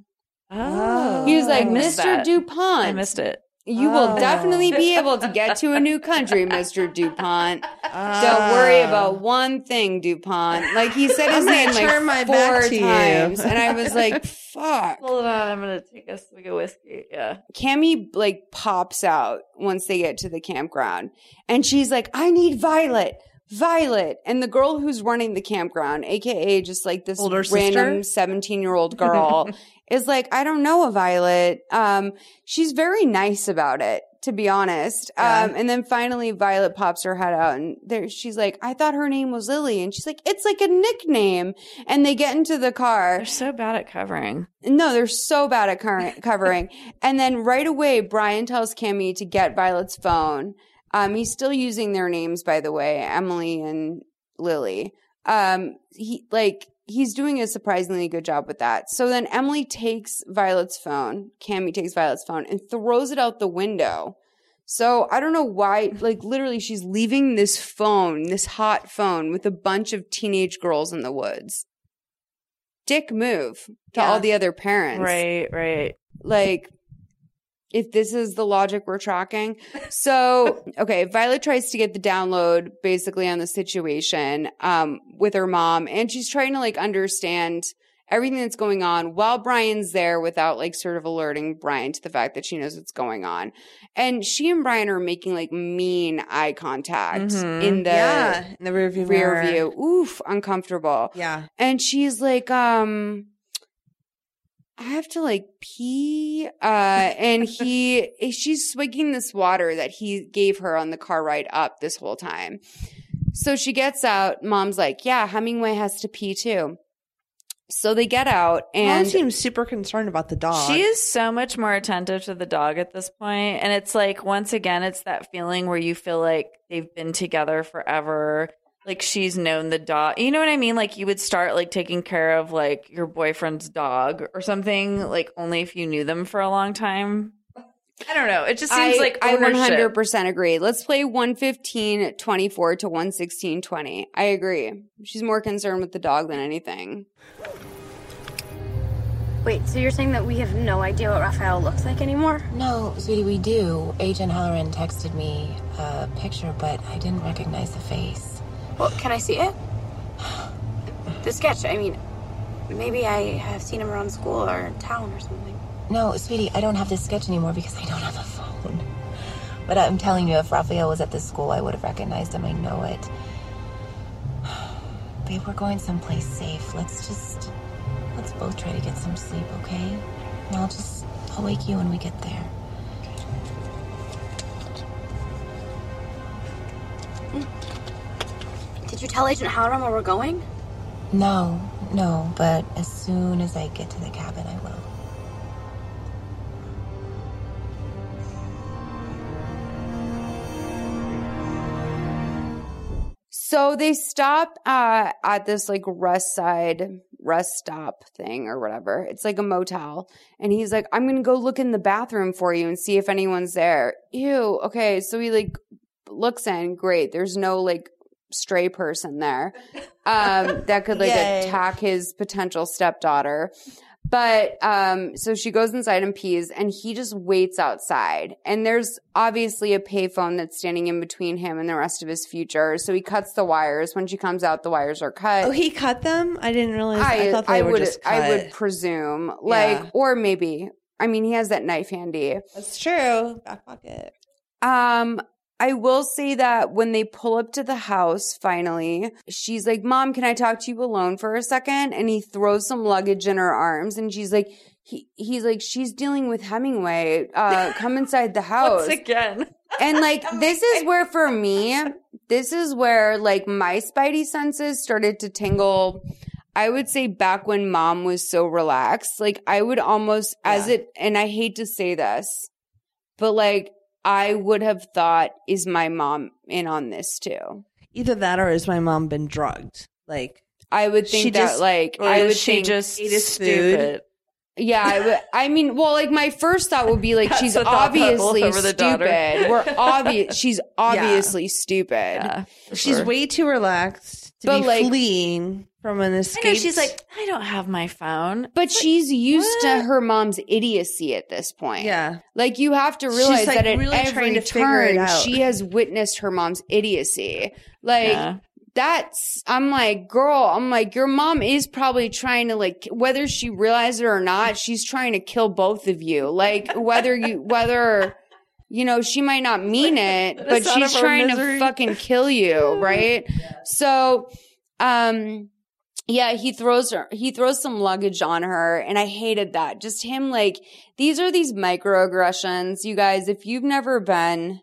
Oh, He was like, Mr. that. DuPont. I missed it. You will Oh. definitely be (laughs) able to get to a new country, Mr. DuPont. Oh. Don't worry about one thing, DuPont. Like he said his I'm name like turn my four back to you. times, and I was like, (laughs) "Fuck." Hold on, I'm gonna take a swig of whiskey. Yeah. Cammy like pops out once they get to the campground, and she's like, "I need Violet." Violet and the girl who's running the campground, aka just like this Older random 17 year old girl, (laughs) is like, I don't know a Violet. Um, she's very nice about it, to be honest. Yeah. Um, and then finally Violet pops her head out and there, she's like, I thought her name was Lily. And she's like, it's like a nickname. And they get into the car. They're so bad at covering. No, they're so bad at cur- (laughs) covering. and then right away, Brian tells Cammy to get Violet's phone. Um, he's still using their names, by the way, Emily and Lily. Um, he like he's doing a surprisingly good job with that. So then Emily takes Violet's phone. Cammy takes Violet's phone and throws it out the window. So I don't know why, like literally she's leaving this phone, this hot phone with a bunch of teenage girls in the woods. Dick move to Yeah. all the other parents. Right, right. Like, if this is the logic we're tracking. (laughs) So, okay, Violet tries to get the download basically on the situation um, with her mom, and she's trying to like understand everything that's going on while Brian's there without like sort of alerting Brian to the fact that she knows what's going on. And she and Brian are making like mean eye contact Mhm. in the Yeah, in the rear view rear mirror. view. Oof, uncomfortable. Yeah. And she's like, um, I have to like pee. Uh, and he, she's swigging this water that he gave her on the car ride up this whole time. So she gets out. Mom's like, yeah, Hemingway has to pee too. So they get out Mom and seems super concerned about the dog. She is so much more attentive to the dog at this point, And it's like, once again, it's that feeling where you feel like they've been together forever. Like she's known the dog. You know what I mean? Like you would start like taking care of like your boyfriend's dog or something, like only if you knew them for a long time. I don't know. It just seems I, like I 100% agree. Let's play 115 24 to 116 20. I agree. She's more concerned with the dog than anything. Wait, so you're saying that we have no idea what Raphael looks like anymore? No, sweetie, we do. Agent Halloran texted me a picture, but I didn't recognize the face. Well, can I see it? The sketch. I mean, maybe I have seen him around school or town or something. No, sweetie, I don't have this sketch anymore because I don't have a phone. But I'm telling you, if Raphael was at this school, I would have recognized him. I know it. (sighs) Babe, we're going someplace safe. Let's just. Let's both try to get some sleep, okay? And I'll just. I'll wake you when we get there. Did you tell Agent Halloran where we're going? No, no, but as soon as I get to the cabin, I will. So they stop uh, at this like rest side rest stop thing or whatever. It's like a motel. And he's like, I'm going to go look in the bathroom for you and see if anyone's there. Ew. Okay. So he like looks in. Great. There's no like stray person there um, that could like Yay. attack his potential stepdaughter. But um, so she goes inside and pees, and he just waits outside. And there's obviously a payphone that's standing in between him and the rest of his future. So he cuts the wires. When she comes out, the wires are cut. Oh, he cut them? I didn't realize. I, thought they were would, just cut. I would presume, like, Yeah. or maybe. I mean, he has that knife handy. That's true. Back pocket. Um, I will say that when they pull up to the house, finally, she's like, Mom, can I talk to you alone for a second? And he throws some luggage in her arms and she's like, he, he's like, she's dealing with Hemingway. Uh, come inside the (laughs) house. Once again. And like, (laughs) this is where for me, this is where like my spidey senses started to tingle. I would say back when mom was so relaxed, like I would almost, as it, and I hate to say this, but like I would have thought, is my mom in on this too? Either that or has my mom been drugged? Like, I would think She that just- like Or I is would she think just ate his stupid? Yeah, I, would, I mean, well, like my first thought would be like That's she's obviously bubble over the daughter. stupid. We're obvious. (laughs) She's obviously stupid. Yeah, she's sure. way too relaxed to But, be like- fleeing from an I escape. know she's like, I don't have my phone. But she's used to her mom's idiocy at this point. yeah. Like you have to realize like, that at really every to figure it turn she has witnessed her mom's idiocy. Like Yeah. that's I'm like, girl, I'm like, your mom is probably trying to like whether she realizes it or not, she's trying to kill both of you. Like whether you (laughs) whether you know, she might not mean it, but she's trying misery. to fucking kill you, right? So um yeah, he throws her, he throws some luggage on her and I hated that. Just him like, these are these microaggressions. You guys, if you've never been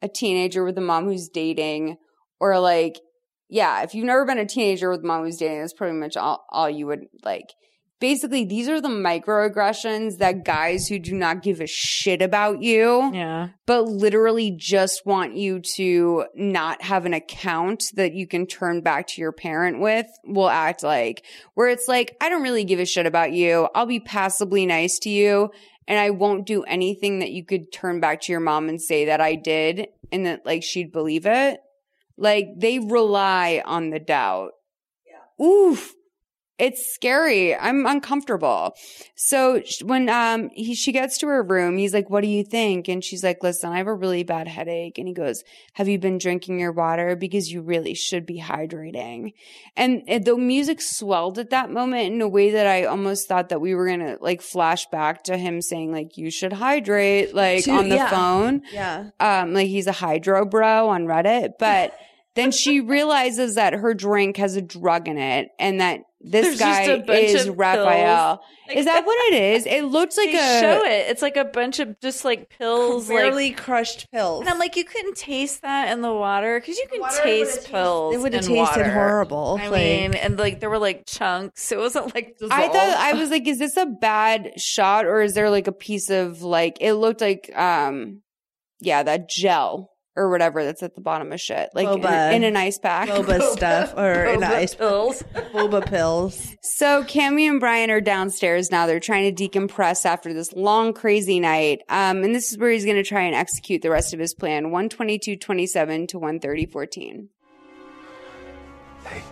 a teenager with a mom who's dating or like, yeah, if you've never been a teenager with a mom who's dating, that's pretty much all, all you would like. Basically, these are the microaggressions that guys who do not give a shit about you Yeah. but literally just want you to not have an account that you can turn back to your parent with will act like where it's like i don't really give a shit about you. I'll be passably nice to you and i won't do anything that you could turn back to your mom and say that i did and that like she'd believe it. Like they rely on the doubt. Yeah. Oof it's scary. I'm uncomfortable. So when um he she gets to her room, he's like, "What do you think?" And she's like, "Listen, I have a really bad headache." And he goes, "Have you been drinking your water because you really should be hydrating?" And the music swelled at that moment in a way that I almost thought that we were going to like flash back to him saying like, "You should hydrate," like To- on the yeah. phone. Yeah. Um like he's a hydro bro on Reddit, but then she (laughs) realizes that her drink has a drug in it and that this There's just guy a bunch is of Raphael. pills. is that what it is? It looks like they a show it. It's like a bunch of just like pills, Severely like crushed pills. And I'm like, you couldn't taste that in the water because you can water taste would've pills. it would've tasted water. horrible, I like- mean, and like there were like chunks. (laughs) It wasn't like I thought. I was like, is this a bad shot or is there like a piece of like it looked like um yeah, that gel or whatever that's at the bottom of shit. Like in, Boba. in an ice pack. Boba (laughs) stuff or in Boba ice pills. Boba pills. So Cammy and Brian are downstairs now. They're trying to decompress after this long, crazy night. Um, and this is where he's going to try and execute the rest of his plan. 122.27 to 130.14. Hey,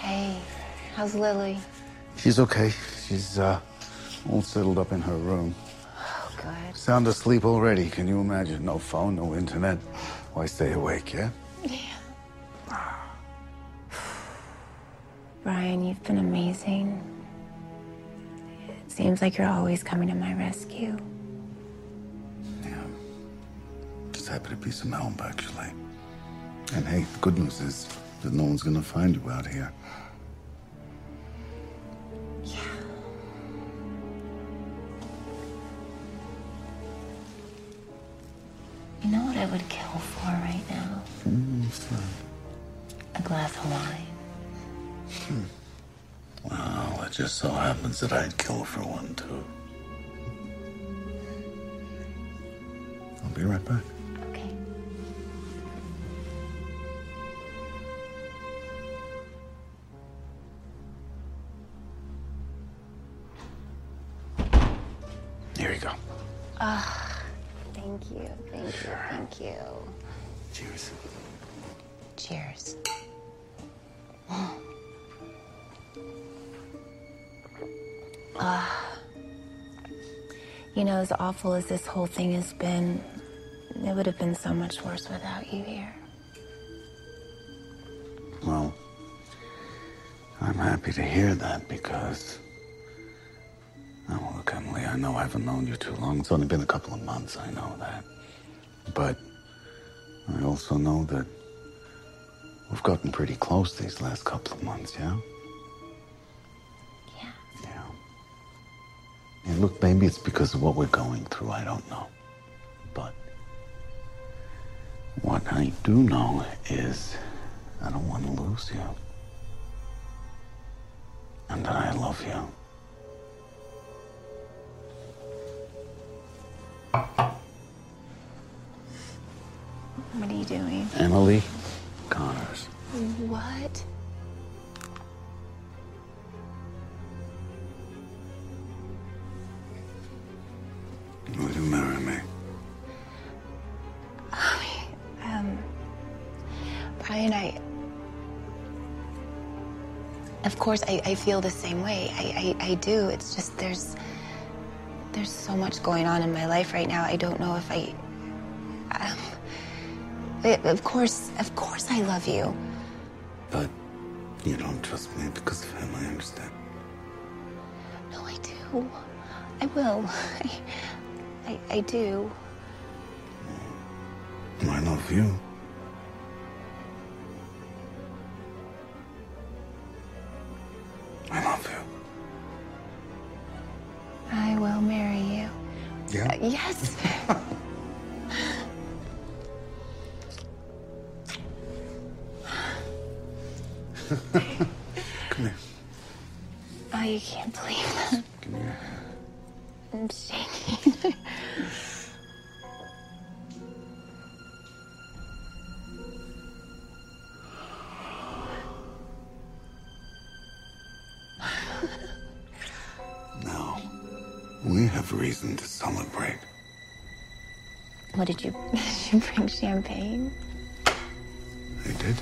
Hey. how's Lily? She's okay. She's uh, all settled up in her room. Good. Sound asleep already. Can you imagine? No phone, no internet. Why stay awake, yeah? Yeah. (sighs) Brian, you've been amazing. It seems like you're always coming to my rescue. Yeah. Just happy to be some help, actually. And hey, the good news is that no one's gonna find you out here. You know what I would kill for right now? A glass of wine. Well, it just so happens that I'd kill for one, too. I'll be right back. Okay. Here you go. Ah, thank you, thank you, thank you. Cheers. Cheers. (gasps) Ah. you know, as awful as this whole thing has been, it would have been so much worse without you here. Well, I'm happy to hear that because. Oh, look, Emily, I know I haven't known you too long. It's only been a couple of months, I know that. But I also know that we've gotten pretty close these last couple of months, yeah? Yeah. Yeah. And look, maybe it's because of what we're going through, I don't know. But what I do know is I don't want to lose you. And that I love you. What are you doing? Emily Connors. What? Will you marry me? Um, Brian, I. Of course, I, I feel the same way. I, I, I do. It's just there's. There's so much going on in my life right now. I don't know if I. Um, of course, of course, I love you. But you don't trust me because of him, I understand. No, I do. I will. (laughs) I, I, I do. I love you. I love you. I will marry you. Yeah? Uh, yes. (laughs) Come here. Oh, you can't believe that. Give me your hand. I'm shaking. (laughs) reason to celebrate. what did you? (laughs) Did you bring champagne? I did.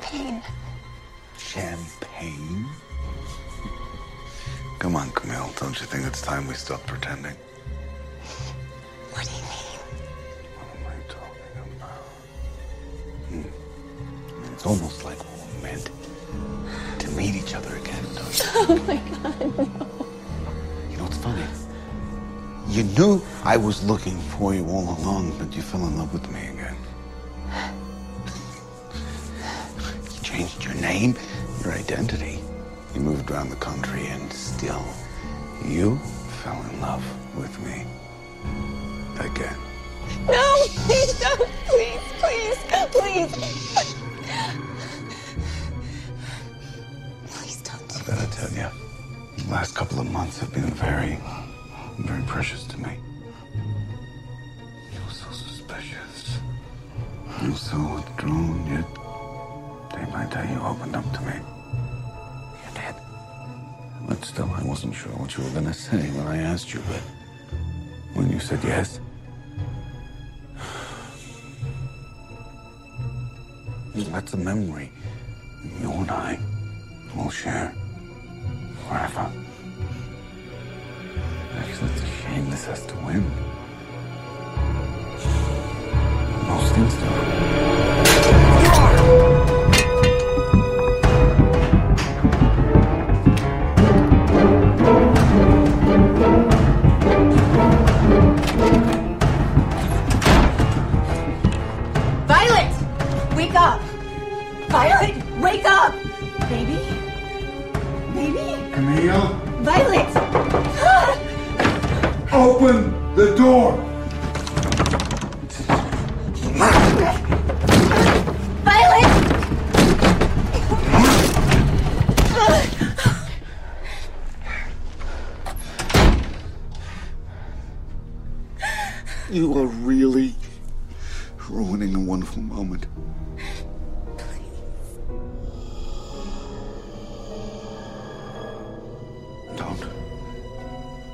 Champagne? Champagne? Come on, Camille. Don't you think it's time we stopped pretending? What do you mean? What am I talking about? Hmm. It's almost like we were meant to meet each other again, don't you? (laughs) Oh my god, no. You know what's funny? You knew I was looking for you all along, but you fell in love with me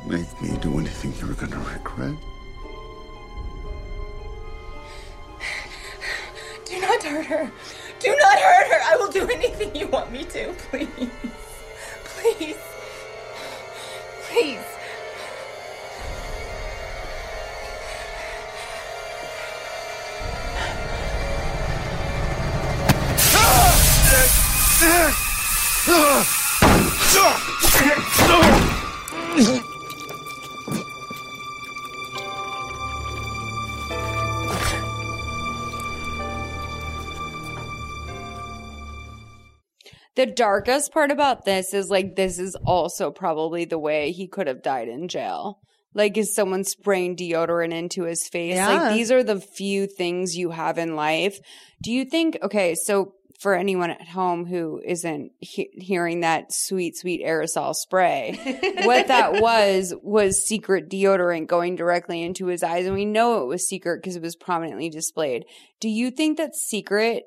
make me do anything you're gonna regret. Do not hurt her. Do not hurt her. I will do anything you want me to. Please. Please. Please. Darkest part about this is like this is also probably the way he could have died in jail. Like is someone spraying deodorant into his face? Yeah. Like these are the few things you have in life. Do you think okay, so for anyone at home who isn't he- hearing that sweet sweet aerosol spray, (laughs) what that was was secret deodorant going directly into his eyes and we know it was secret because it was prominently displayed. Do you think that secret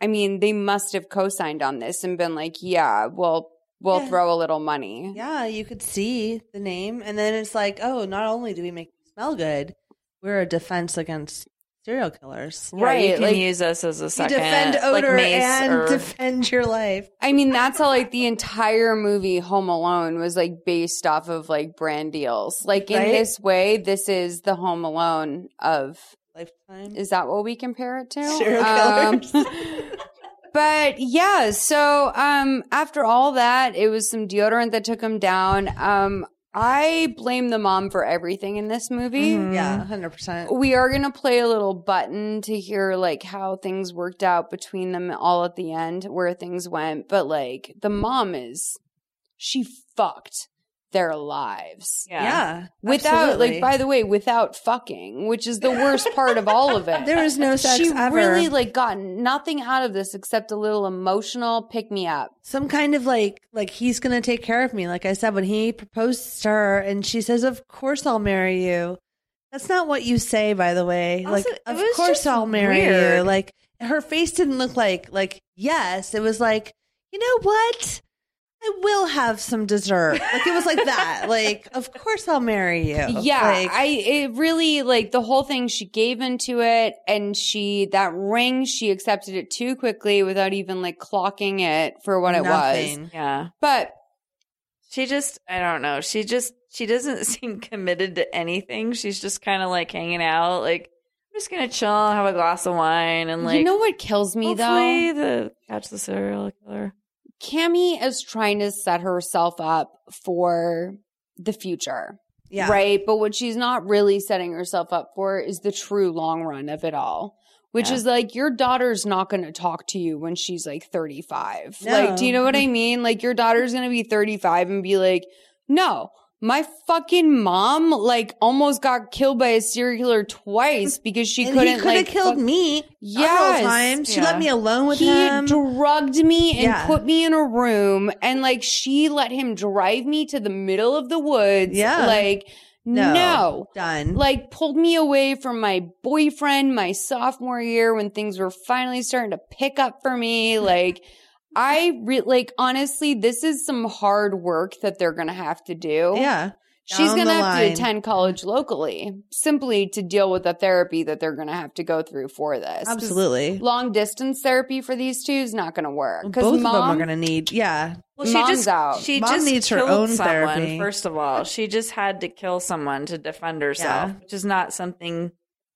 I mean, they must have co-signed on this and been like, "Yeah, we'll we'll Yeah. throw a little money." Yeah, you could see the name, and then it's like, oh, not only do we make you smell good, we're a defense against serial killers. Yeah, you can use us as a You second, defend odor mace and or- defend your life. I mean, that's how like the entire movie Home Alone was like based off of like brand deals. Like in Right? this way, this is the Home Alone of Lifetime. Is that what we compare it to? Serial Um, (laughs) but yeah, so um after all that, it was some deodorant that took him down. Um I blame the mom for everything in this movie. Mm-hmm. Yeah, hundred percent. We are gonna play a little button to hear like how things worked out between them all at the end, where things went. But like the mom is, she fucked their lives. Yeah. Yeah, Without, absolutely. like, by the way, without fucking, which is the worst part of all of it. (laughs) There was no sex She ever. really, like, got nothing out of this except a little emotional pick me up. some kind of like like he's gonna take care of me. Like I said, when he proposed to her and she says, "Of course I'll marry you." That's not what you say, by the way. Also, like, of course I'll marry you. Like her face didn't look like like yes. It was like you know what. I will have some dessert. Like it was like that. (laughs) like, of course I'll marry you. Yeah, Like, I it really like the whole thing. She gave into it, and she that ring she accepted it too quickly without even like clocking it for what it was. Yeah. But She just, I don't know. She just, she doesn't (laughs) seem committed to anything. She's just kind of like hanging out. Like, I'm just going to chill, have a glass of wine, and like, you know what kills me hopefully though? the catch the serial killer. Cammy is trying to set herself up for the future. Yeah. Right. But what she's not really setting herself up for is the true long run of it all. Which Yeah. is like your daughter's not going to talk to you when she's like 35. No. Like, do you know what I mean? Like your daughter's going to be 35 and be like, no, my fucking mom like almost got killed by a serial killer twice (laughs) because she and couldn't he could have like killed fuck- me Yes. several times. She let me alone with he him. He drugged me and Yeah. put me in a room and like she let him drive me to the middle of the woods. Yeah. Like No. no. Done. Like pulled me away from my boyfriend my sophomore year when things were finally starting to pick up for me. Like I re- like honestly, this is some hard work that they're gonna have to do. yeah. She's going to have line. to attend college locally simply to deal with the therapy that they're going to have to go through for this. Absolutely. Long distance therapy for these two is not going to work. Both Because of them are going to need, yeah. Well, she Mom's just out. she Mom just needs her own someone. therapy. First of all, she just had to kill someone to defend herself, Yeah. which is not something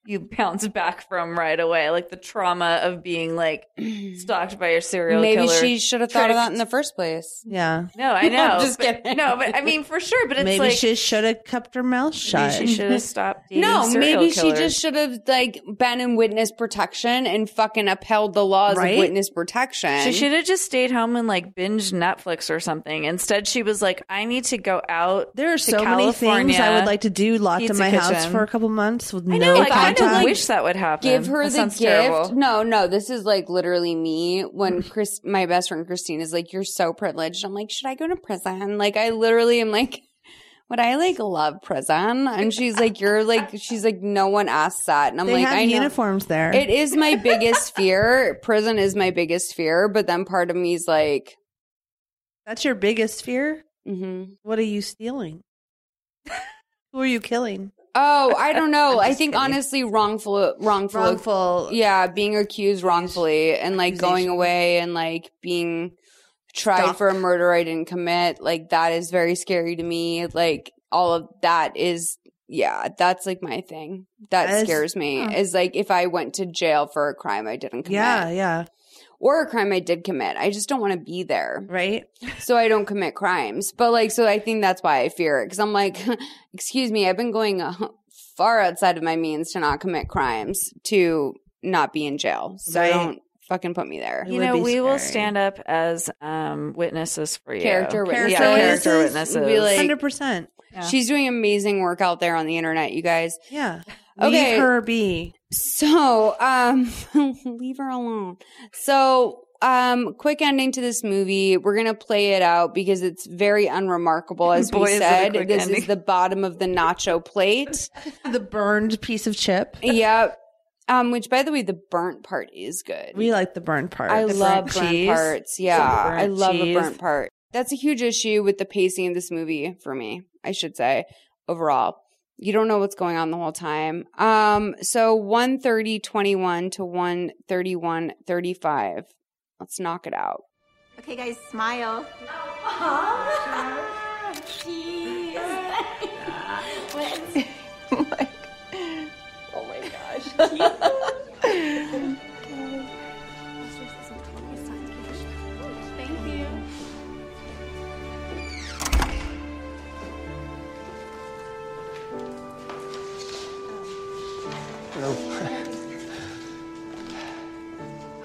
you bounce back from right away. Like the trauma of being like (clears throat) stalked by your serial maybe killer. she should have thought of that in the first place. Yeah. No, I (laughs) know. Just but- kidding. No, but I mean for sure. But it's Maybe like she should have kept her mouth shut. maybe she should have (laughs) stopped. No, serial maybe she just should have like been in witness protection and fucking upheld the laws Right? of witness protection. She should have just stayed home and like binged Netflix or something. Instead, she was like, "I need to go out." There are to so many things I would like to do locked in pizza my house for a couple months with I no know. I kind contact. of wish that would happen. give her That the gift. terrible. No, no, this is like literally me when (sighs) Chris, my best friend Christine is like, "You're so privileged." I'm like, "Should I go to prison?" Like, I literally am like, (laughs) "Would I like love prison?" And she's like, "You're like," (laughs) she's like, "No one asks that," and I'm they like, have "I know." uniforms there. It is my biggest (laughs) fear. Prison is my biggest fear, but then part of me is like, That's your biggest fear? mhm. What are you stealing? Who are you killing? "Oh, I (laughs) don't know." I think kidding. honestly, wrongful, wrongful, Wrongful. yeah, being accused wrongfully and like going away and like being tried Stuck. for a murder I didn't commit, like that is very scary to me. Like all of that is yeah, that's like my thing. That That is- scares me. huh. Is like if I went to jail for a crime I didn't commit. Yeah, yeah. Or a crime I did commit. I just don't want to be there. Right? So I don't commit crimes. But like so I think that's why I fear it cuz I'm like (laughs) excuse me, I've been going uh, (laughs) far outside of my means to not commit crimes to not be in jail. So Right. don't fucking put me there. You know, be we will stand up as um, witnesses for you. Character witnesses. Yeah, character witnesses. Be like- 100%. Yeah. She's doing amazing work out there on the internet, you guys. Yeah. Okay. Leave her be. So, um, (laughs) leave her alone. So, um, quick ending to this movie. We're gonna play it out because it's very unremarkable. As Boy, we is it a said, quick this ending. is the bottom of the nacho plate. (laughs) The burned piece of chip. yep. Um, which by the way, the burnt part is good. We like the burnt part. I The love burnt burnt parts. Yeah, burnt I love cheese. a burnt part. That's a huge issue with the pacing of this movie for me. I should say overall. You don't know what's going on the whole time. Um, so 130.21 to 131.35. Let's knock it out. Okay, guys, smile. (laughs) (laughs) (laughs)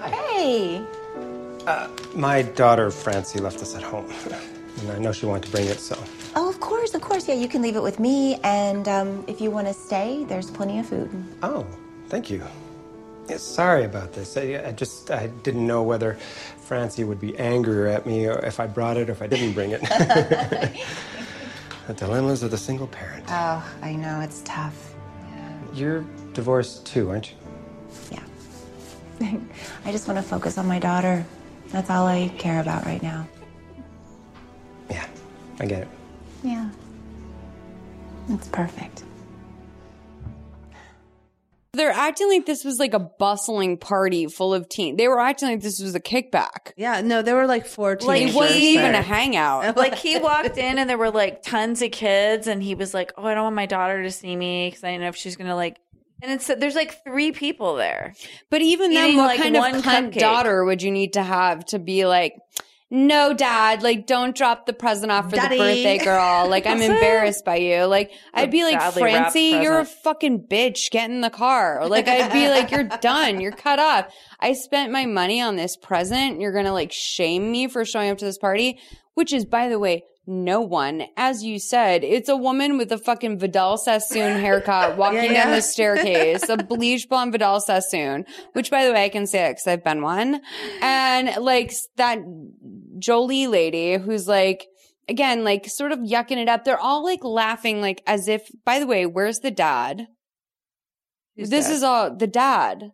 Hey. Uh, my daughter Francie left us at home, (laughs) and I know she wanted to bring it, so Oh, of course. of course. Yeah, you can leave it with me. And um, if you want to stay, there's plenty of food. Oh, thank you. Yeah, sorry about this. I, I just I didn't know whether Francie would be angrier at me or if I brought it or if I didn't bring it. (laughs) (laughs) the dilemmas of the single parent. Oh, I know it's tough. You're divorced too, aren't you? I just want to focus on my daughter. That's all I care about right now. Yeah, I get it. Yeah. It's perfect. They're acting like this was like a bustling party full of teens. They were acting like this was a kickback. Yeah, no, there were like four Like, teenagers. it wasn't even a hangout. (laughs) like he walked in and there were like tons of kids and he was like oh i don't want my daughter to see me because i don't know if she's gonna like and it's there's like three people there But even then, what like, kind of one cunt daughter would you need to have to be like, no, dad, like, don't drop the present off for Daddy. the birthday girl. Like, I'm (laughs) embarrassed by you. Like, I'd be like, Francie, you're a fucking bitch. Get in the car. Like, I'd be like, you're (laughs) done. You're cut off. I spent my money on this present. You're going to like shame me for showing up to this party, which is, by the way, no one. As you said, it's a woman with a fucking Vidal Sassoon haircut (laughs) walking Yeah, down the staircase, a bleach blonde Vidal Sassoon, which by the way, I can say it because I've been one. And like that Jolie lady who's like, again, like sort of yucking it up. They're all like laughing, like as if, by the way, where's the dad? Who's this dad? is all the dad.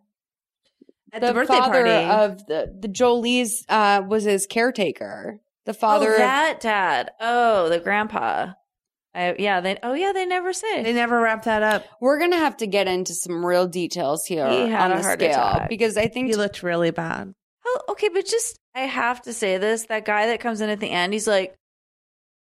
At the birthday father party. of the, the Jolie's, uh, was his caretaker. The oh, father oh, of that dad oh the grandpa I, yeah they oh yeah they never say They never wrap that up. We're gonna have to get into some real details here He had on a the heart scale attack. because I think He looked really bad. Oh, okay, but just I have to say this: that guy that comes in at the end, he's like,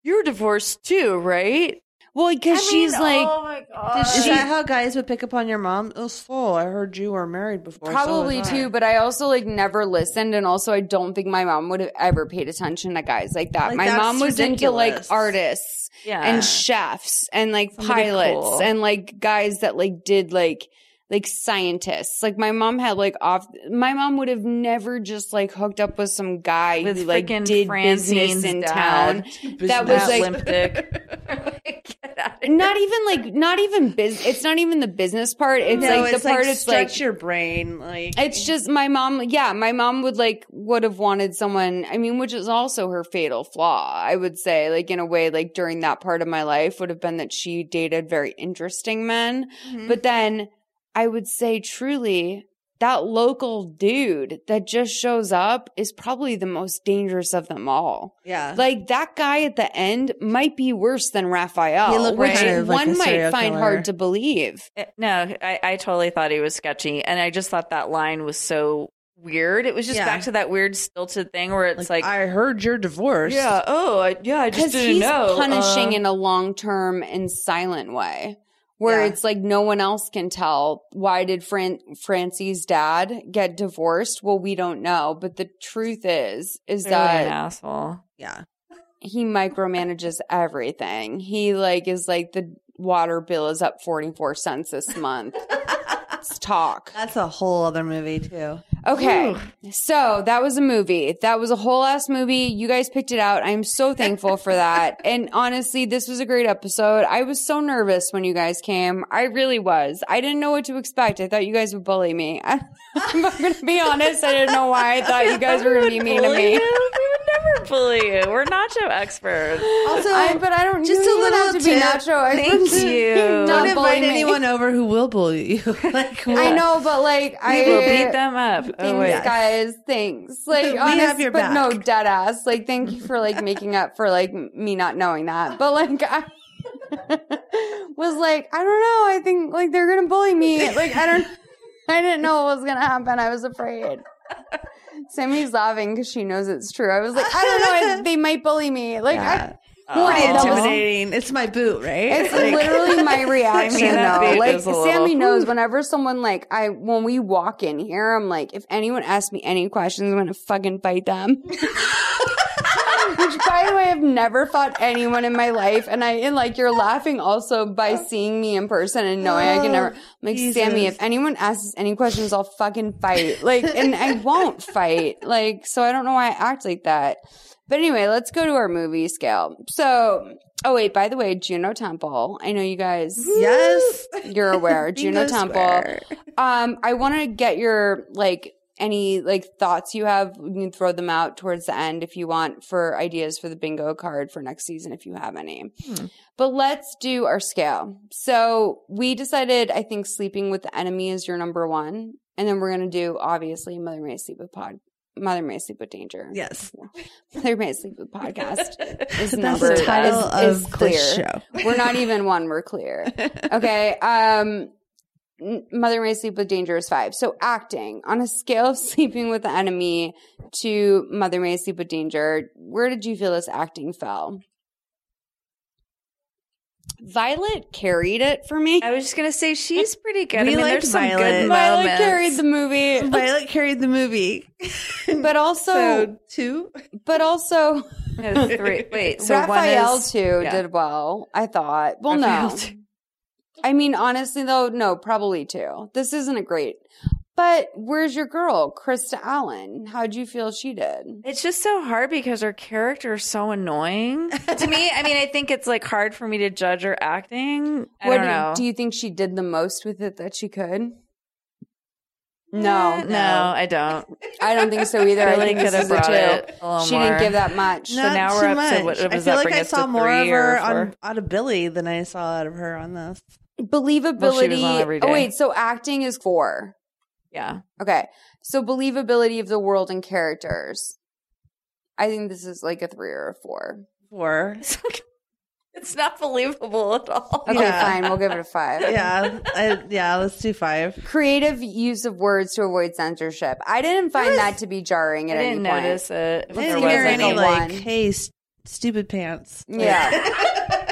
"You're divorced too, right?" Well because I she's mean, like "Oh my god!" Is that how guys would pick up on your mom? Oh, so I heard you were married before. so probably I. too, but I also like never listened, and also I don't think my mom would have ever paid attention to guys like that. Like, my mom was into like artists Yeah. and chefs and like Somebody pilots cool. and like guys that like did like like scientists. Like my mom had like off. My mom would have never just like hooked up with some guy With who like did Francine's business in dad. town. (laughs) That was like limp dick. (laughs) not even like not even business. It's not even the business part. It's no, like it's the part. like it's stretch like your brain. Like It's just my mom. Yeah, my mom would like would have wanted someone. I mean, which is also her fatal flaw. I would say, like in a way, like during that part of my life, would have been that she dated very interesting men. Mhm. But then I would say, truly, that local dude that just shows up is probably the most dangerous of them all. yeah, Like that guy at the end might be worse than Raphael, He looked which kind of like one a might find killer. hard to believe. Eh, No, I, I totally thought he was sketchy, and I just thought that line was so weird. It was just Yeah. back to that weird stilted thing where it's like, I heard you're divorced. yeah, oh, I, yeah, I just Because didn't he's know. punishing Uh, in a long term and silent way. Where Yeah. it's like no one else can tell. Why did Fran- Francie's dad get divorced? Well, we don't know. But the truth is, is an that asshole. yeah. he micromanages everything. He like is like the water bill is up 44 cents this month. (laughs) Let's talk. That's a whole other movie too. Okay. So that was a movie. That was a whole ass movie. You guys picked it out. I'm so thankful for that. (laughs) And honestly, this was a great episode. I was so nervous when you guys came. I really was. I didn't know what to expect. I thought you guys would bully me. (laughs) I'm going to be honest. I didn't know why I thought you guys were going to be mean to me. you? We would never bully you. We're nacho experts. Also, I, but I don't. just a little be nacho. Thank you. (laughs) Don't invite anyone over who will bully you. (laughs) like, I know, but like I will beat them up. Oh, Thanks, wait. guys. Thanks. (laughs) Like, We honest, have your but no, dead ass. Like, thank you for like making up for like me not knowing that. But like, I was like, I don't know. I think like they're gonna bully me. Like, I don't. I didn't know what was gonna happen. I was afraid. Sammy's laughing because she knows it's true. I was like, I don't know. I, they might bully me. Like, Yeah. I. Oh, that was- It's my boot, right? It's Like- literally my (laughs) reaction that though. Like a little- Sammy knows whenever someone like I when we walk in here, I'm like, if anyone asks me any questions, I'm gonna fucking fight them. (laughs) Which by the way, I've never fought anyone in my life, and I and like you're laughing also by seeing me in person and knowing I can never. Oh, I'm like Jesus. Sammy, if anyone asks any questions, I'll fucking fight. Like, and I won't fight. Like, so I don't know why I act like that. But anyway, let's go to our movie scale. So, oh wait, by the way, Juno Temple. I know you guys. Yes. you're aware. (laughs) Juno Temple. square. Um, I want to get your like any like thoughts you have. You can throw them out towards the end if you want for ideas for the bingo card for next season if you have any. But let's do our scale. So we decided, I think, sleeping with the enemy is your number one, and then we're gonna do obviously Mother May Sleep with Pod. Mother May Sleep with Danger. Yes. (laughs) Mother May Sleep with Podcast (laughs) is That's number the title is, of is the clear. show. We're not even one. We're clear. (laughs) Okay. Um, Mother May Sleep with Danger is five. So acting on a scale of sleeping with the enemy to Mother May Sleep with Danger, where did you feel this acting fell? Violet carried it for me. I was just gonna say she's pretty good. We I mean, liked there's some Violet. good Violet moments. carried the movie, Violet carried the movie. (laughs) but also, So two. but also, (laughs) No, three. Wait, so Raphael is, too yeah. did well. I thought. Well, Raphael no. too. I mean, honestly, though, no, probably two. This isn't a great. But where's your girl, Krista Allen? How'd you feel she did? It's just so hard because her character is so annoying (laughs) to me. I mean, I think it's like hard for me to judge her acting. I What don't do, know. do you think she did the most with it that she could? Eh, no, no, I don't. (laughs) I don't think so either. I Really think this could have a brought it a little She more. didn't give that much. So now we're too up to much. what- I feel that like bring I us saw more of three her on, out of Billy than I saw out of her on this. Believability. Well, she was on every oh wait, so acting is four. Yeah. Okay, so believability of the world and characters. I think this is like a three or a four. Four. (laughs) It's not believable at all. Okay, Yeah. fine. We'll give it a five. (laughs) Yeah, I, yeah. Let's do five. Creative use of words to avoid censorship. I didn't find that to be jarring I at any didn't point. notice it. If I didn't was hear any a like, one. "Hey, s- stupid pants." Yeah. (laughs)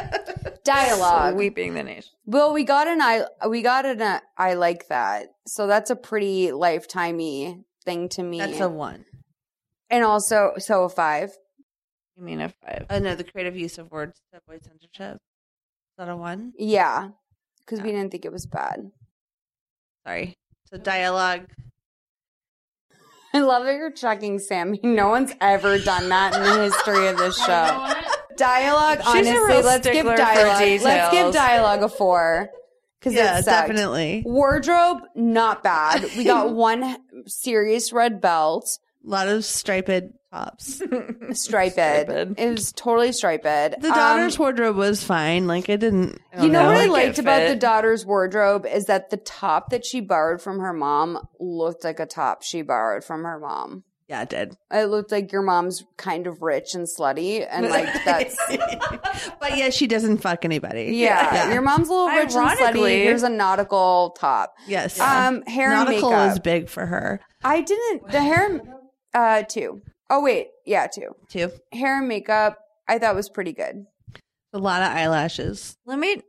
Dialogue. Sweeping the nation. well, we got an I we got an uh, I like that. So that's a pretty lifetimey thing to me. That's a one. and also so a five. You mean a five? Oh no, the creative use of words to avoid censorship. Is that a one? Yeah. Because we didn't think it was bad. Sorry. So dialogue. (laughs) I love that you're checking Sammy. No one's ever done that in the history of this (laughs) show. Dialogue, She's a honestly, real let's give stickler for dialogue. Let's give dialogue a four. Because Yeah, it definitely. Wardrobe, not bad. We got (laughs) one serious red belt, A lot of striped tops. (laughs) striped. It was totally striped. The Um, daughter's wardrobe was fine. Like I didn't. you know, what I like liked about the daughter's wardrobe is that the top that she borrowed from her mom looked like a top she borrowed from her mom. Yeah, it did. It looked like your mom's kind of rich and slutty, and like (laughs) that's But yeah, she doesn't fuck anybody. yeah. Your mom's a little rich and slutty. Here's a nautical top. Yes. Um, hair Nautical and makeup. is big for her. I didn't the hair. Uh, two. Oh wait, yeah, two. Two. Hair and makeup. I thought was pretty good. A lot of eyelashes. Let me.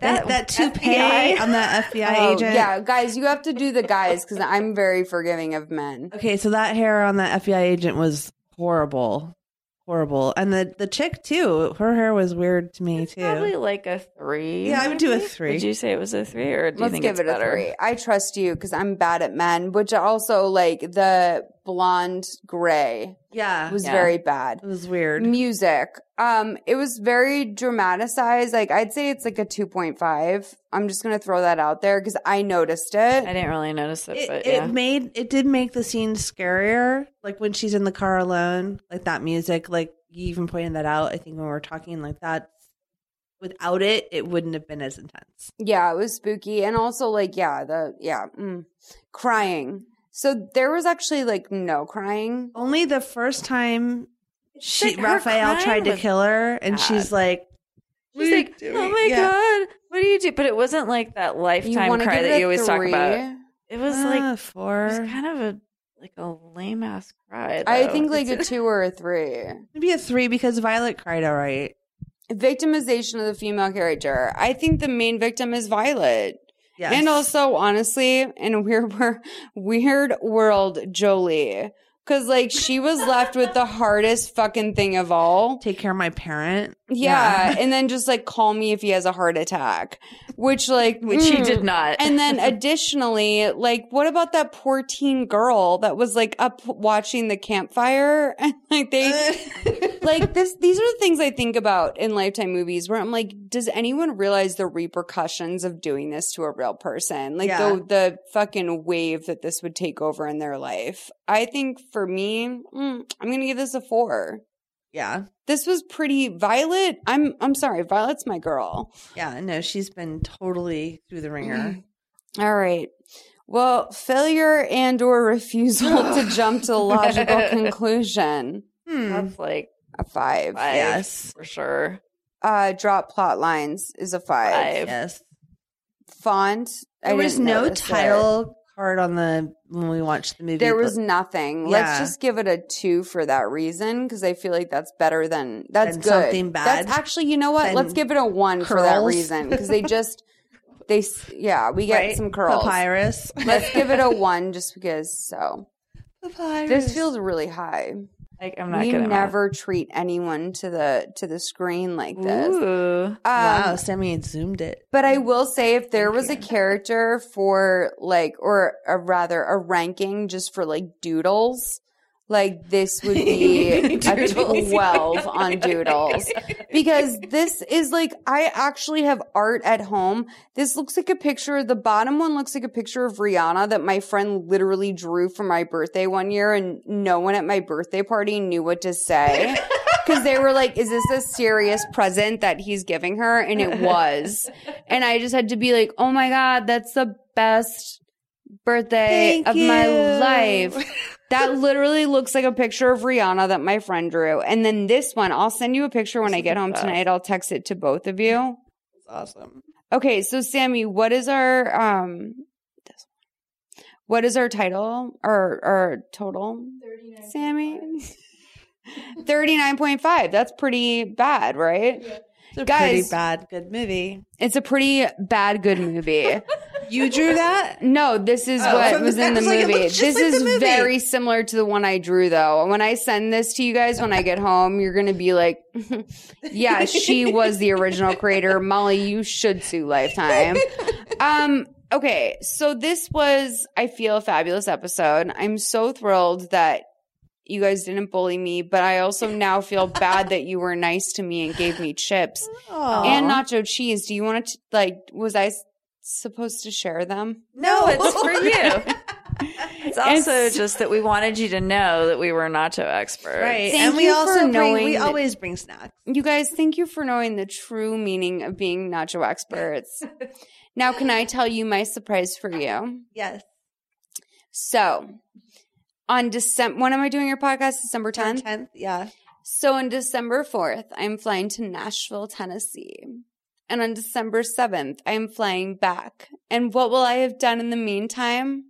That that toupee FBI. (laughs) on that FBI Oh, agent. Yeah, guys, you have to do the guys because I'm very forgiving of men. Okay, so that hair on that FBI agent was horrible, horrible, and the the chick too. Her hair was weird to me too. Probably like a three. Yeah, I would do a three. Did you say it was a three, or do Let's think give it's it a three. I trust you because I'm bad at men, which also like the blonde gray yeah, It was Yeah. very bad. it was weird. Music. Um, it was very dramatized. Like I'd say it's like a 2.5. I'm just gonna throw that out there because I noticed it. I didn't really notice it, It, but it made it did make the scene scarier. Like when she's in the car alone, like that music. Like you even pointed that out. I think when we were talking like that, without it, it wouldn't have been as intense. Yeah, it was spooky. And also, like, yeah, the, yeah, mm, crying. So there was actually like no crying. Only the first time she like Raphael tried to kill her, and bad. she's like, She's like, oh my Yeah. god, what do you do? But it wasn't like that lifetime cry that you always talk about. It was like "Ah, it was four, kind of a like a lame ass cry. I think like a (laughs) two or a three. maybe a three because Violet cried all right. Victimization of the female character. I think the main victim is Violet. Yes. And also, honestly, in a weird, (laughs) weird world, Jolie. Cause like she was left with the hardest fucking thing of all. Take care of my parent. Yeah. and then just like call me if he has a heart attack. Which like Which he mm. did not. And then (laughs) additionally, like what about that poor teen girl that was like up watching the campfire? (laughs) And like they (laughs) like this these are the things I think about in lifetime movies where I'm like, does anyone realize the repercussions of doing this to a real person? Like Yeah. the the fucking wave that this would take over in their life. I think for me, mm, I'm gonna give this a four. Yeah. This was pretty Violet. I'm I'm sorry, Violet's my girl. Yeah, no, she's been totally through the ringer. All right. Well, failure and or refusal (laughs) to jump to a logical (laughs) conclusion. That's like A five. five, Yes. for sure. Uh drop plot lines is a five. Five. Yes. Font. I There was no title card on the when we watched the movie. There was nothing. Yeah. Let's just give it a two for that reason because I feel like that's better than that's Than good. something bad? That's actually, you know what? Let's give it a one for that reason because they just (laughs) they yeah we get Right? some curls. Papyrus. Let's give it a (laughs) one just because. So Papyrus. this feels really high. Like I'm not we gonna never treat anyone to the to the screen like this. Ooh. Um, wow, Sammy had zoomed it. But I will say, if there was a character for like, or a rather a ranking just for like doodles, like this (laughs) would be a Doodles. 12 on doodles. Because this is like, I actually have art at home. This looks like a picture. The bottom one looks like a picture of Rihanna that my friend literally drew for my birthday one year and no one at my birthday party knew what to say. (laughs) Cause they were like, is this a serious present that he's giving her? And it was. And I just had to be like, oh my God, that's the best birthday Thank of my life. That literally looks like a picture of Rihanna that my friend drew. And then this one, I'll send you a picture when I get home tonight. I'll text it to both of you. That's awesome. Okay, so Sammy, what is our um this one. What is our title or our total? 39. Sammy? 39.5. That's pretty bad, right? It's a Guys- pretty bad good movie. It's a pretty bad good movie. (laughs) You drew that? No, this is Oh, what (laughs) was in the like, movie. This like is movie. very similar to the one I drew though. When I send this to you guys when I get home, you're going to be like, (laughs) yeah, she was the original creator. Molly, you should sue Lifetime. Um, okay. So this was, I feel, a fabulous episode. I'm so thrilled that you guys didn't bully me, but I also now feel bad that you were nice to me and gave me chips and nacho cheese. Do you want to, like, was I s- supposed to share them? No, it's for you. (laughs) It's also It's- just that we wanted you to know that we were nacho experts. Right. Thank and we also for bring we that- always bring snacks. You guys, thank you for knowing the true meaning of being nacho experts. (laughs) now, can I tell you my surprise for you? Yes. So, on December, when am I doing your podcast? December 10th? 10th, yeah. So, on December 4th, I'm flying to Nashville, Tennessee. And on December 7th, I am flying back. And what will I have done in the meantime?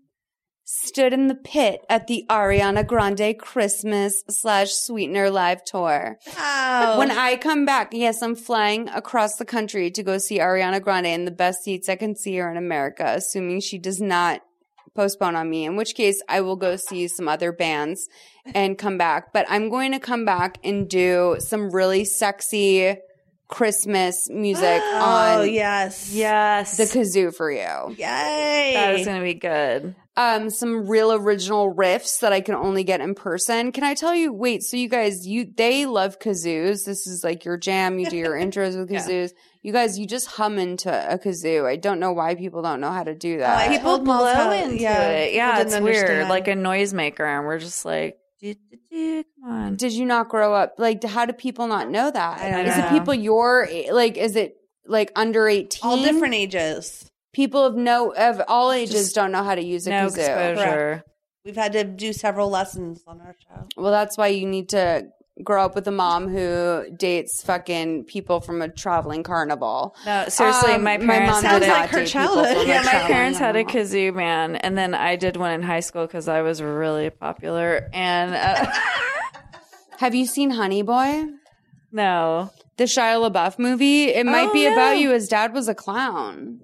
Stood in the pit at the Ariana Grande Christmas slash Sweetener live tour. Wow. When I come back, yes, I'm flying across the country to go see Ariana Grande in the best seats I can see her in America, assuming she does not postpone on me, in which case I will go see some other bands and come back. But I'm going to come back and do some really sexy Christmas music (gasps) oh, on yes. Yes. the kazoo for you. Yay. that is going to be good. Um, some real original riffs that I can only get in person. Can I tell you? Wait, so you guys, you they love kazoos. This is like your jam. You do your (laughs) intros with kazoos. You guys, you just hum into a kazoo. I don't know why people don't know how to do that. I People told Malta- blow into yeah, it. people Yeah, didn't it's weird. understand. Like a noisemaker. And we're just like, "Do, do, do, come on. Did you not grow up? Like, how do people not know that? I don't Is it people your like? Is it like under eighteen? All different ages. People of no of all ages Just don't know how to use a No kazoo. exposure. We've had to do several lessons on our show. Well, that's why you need to grow up with a mom who dates fucking people from a traveling carnival. No, seriously, Um, my my mom had did a- not like her childhood. (laughs) Yeah, my parents had a kazoo man, and then I did one in high school because I was really popular. And uh, (laughs) Have you seen Honey Boy? no, The Shia LaBeouf movie? It might Oh, be no. about you. His dad was a clown.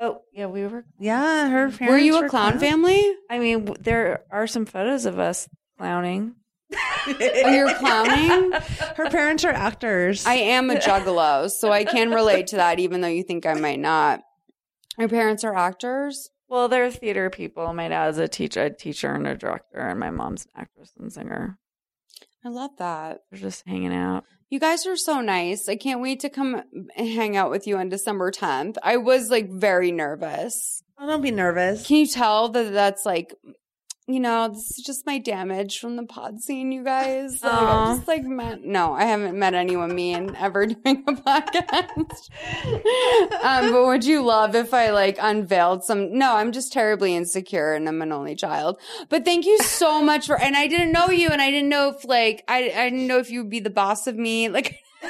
Oh yeah, we were. Yeah, her parents Were you a clown clowns. family? I mean, there are some photos of us clowning. Oh, you're clowning? (laughs) Her parents are actors. I am a juggalo, so I can relate to that, even though you think I might not. Your parents are actors? Well, they're theater people. My dad's a teacher, a teacher and a director, and my mom's an actress and singer. I love that. They're just hanging out. You guys are so nice. I can't wait to come hang out with you on December 10th. I was like very nervous. Oh, don't be nervous. Can you tell that that's like, you know, this is just my damage from the pod scene, you guys. Like. I just like met, no, I haven't met anyone mean ever (laughs) doing a podcast. um, but would you love if I like unveiled some? No, I'm just terribly insecure and I'm an only child. But thank you so much for, and I didn't know you and I didn't know if like, I, I didn't know if you would be the boss of me. Like, (laughs) (laughs)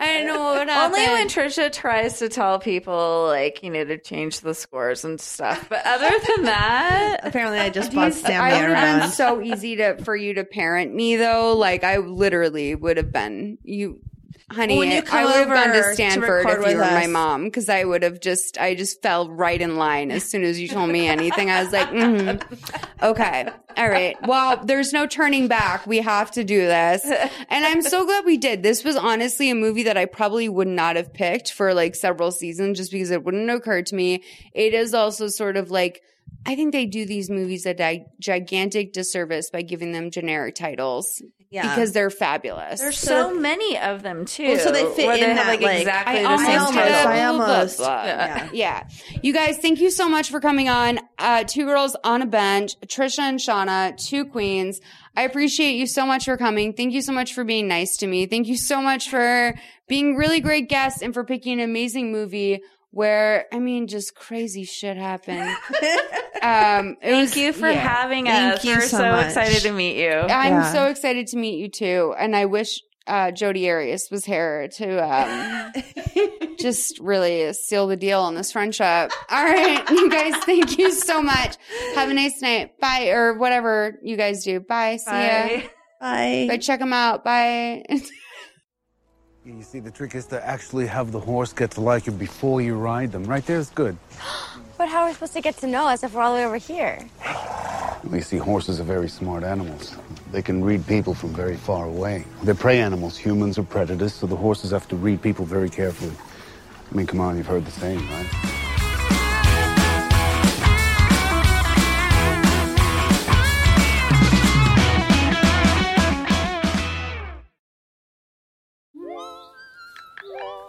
I know what would (laughs) happen. Only when Trisha tries to tell people, like, you know, to change the scores and stuff. But other than that, (laughs) apparently I just bought I Stanley would have been around. so easy to for you to parent me though. Like I literally would have been you, honey. You I would have gone to to Stanford record if you were my mom because I would have just I just fell right in line as soon as you told me anything. I was like, mm-hmm. okay, all right. Well, there's no turning back. We have to do this, and I'm so glad we did. This was honestly a movie that I probably would not have picked for like several seasons just because it wouldn't occur to me. It is also sort of like. I think they do these movies a di- gigantic disservice by giving them generic titles Yeah. because they're fabulous. there's so many of them too. Well, so they fit where they in have that, like like, exactly I the almost, same almost- did title. a I blah, blah, almost- blah. yeah. yeah. You guys, thank you so much for coming on. Uh, two girls on a bench, Trisha and Shauna, two queens. I appreciate you so much for coming. Thank you so much for being nice to me. Thank you so much for being really great guests and for picking an amazing movie where, I mean, just crazy shit happened. (laughs) um, it Thank was- you for yeah. having Thank us. you We're so so, excited to meet you. I'm Yeah. so excited to meet you too, and I wish uh, Jodi Arias was here to um, (laughs) just really seal the deal on this friendship. All right, you guys, thank you so much. Have a nice night. Bye, or whatever you guys do. Bye. See ya. Bye. Bye. Check them out. Bye. (laughs) You see, the trick is to actually have the horse get to like you before you ride them. Right there's good. (gasps) But how are we supposed to get to know us if we're all the way over here? Well, you see, horses are very smart animals. They can read people from very far away. They're prey animals. Humans are predators, so the horses have to read people very carefully. I mean, come on, you've heard the saying, right?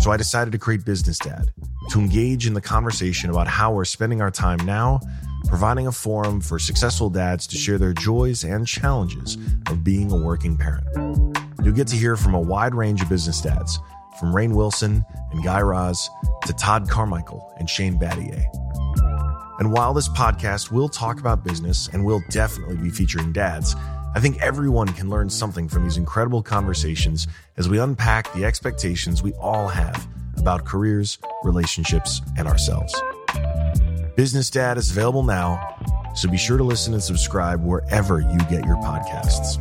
So I decided to create Business Dad to engage in the conversation about how we're spending our time now, providing a forum for successful dads to share their joys and challenges of being a working parent. You'll get to hear from a wide range of business dads, from Rainn Wilson and Guy Raz to Todd Carmichael and Shane Battier. And while this podcast will talk about business and will definitely be featuring dads, I think everyone can learn something from these incredible conversations as we unpack the expectations we all have about careers, relationships, and ourselves. Business Dad is available now, so be sure to listen and subscribe wherever you get your podcasts.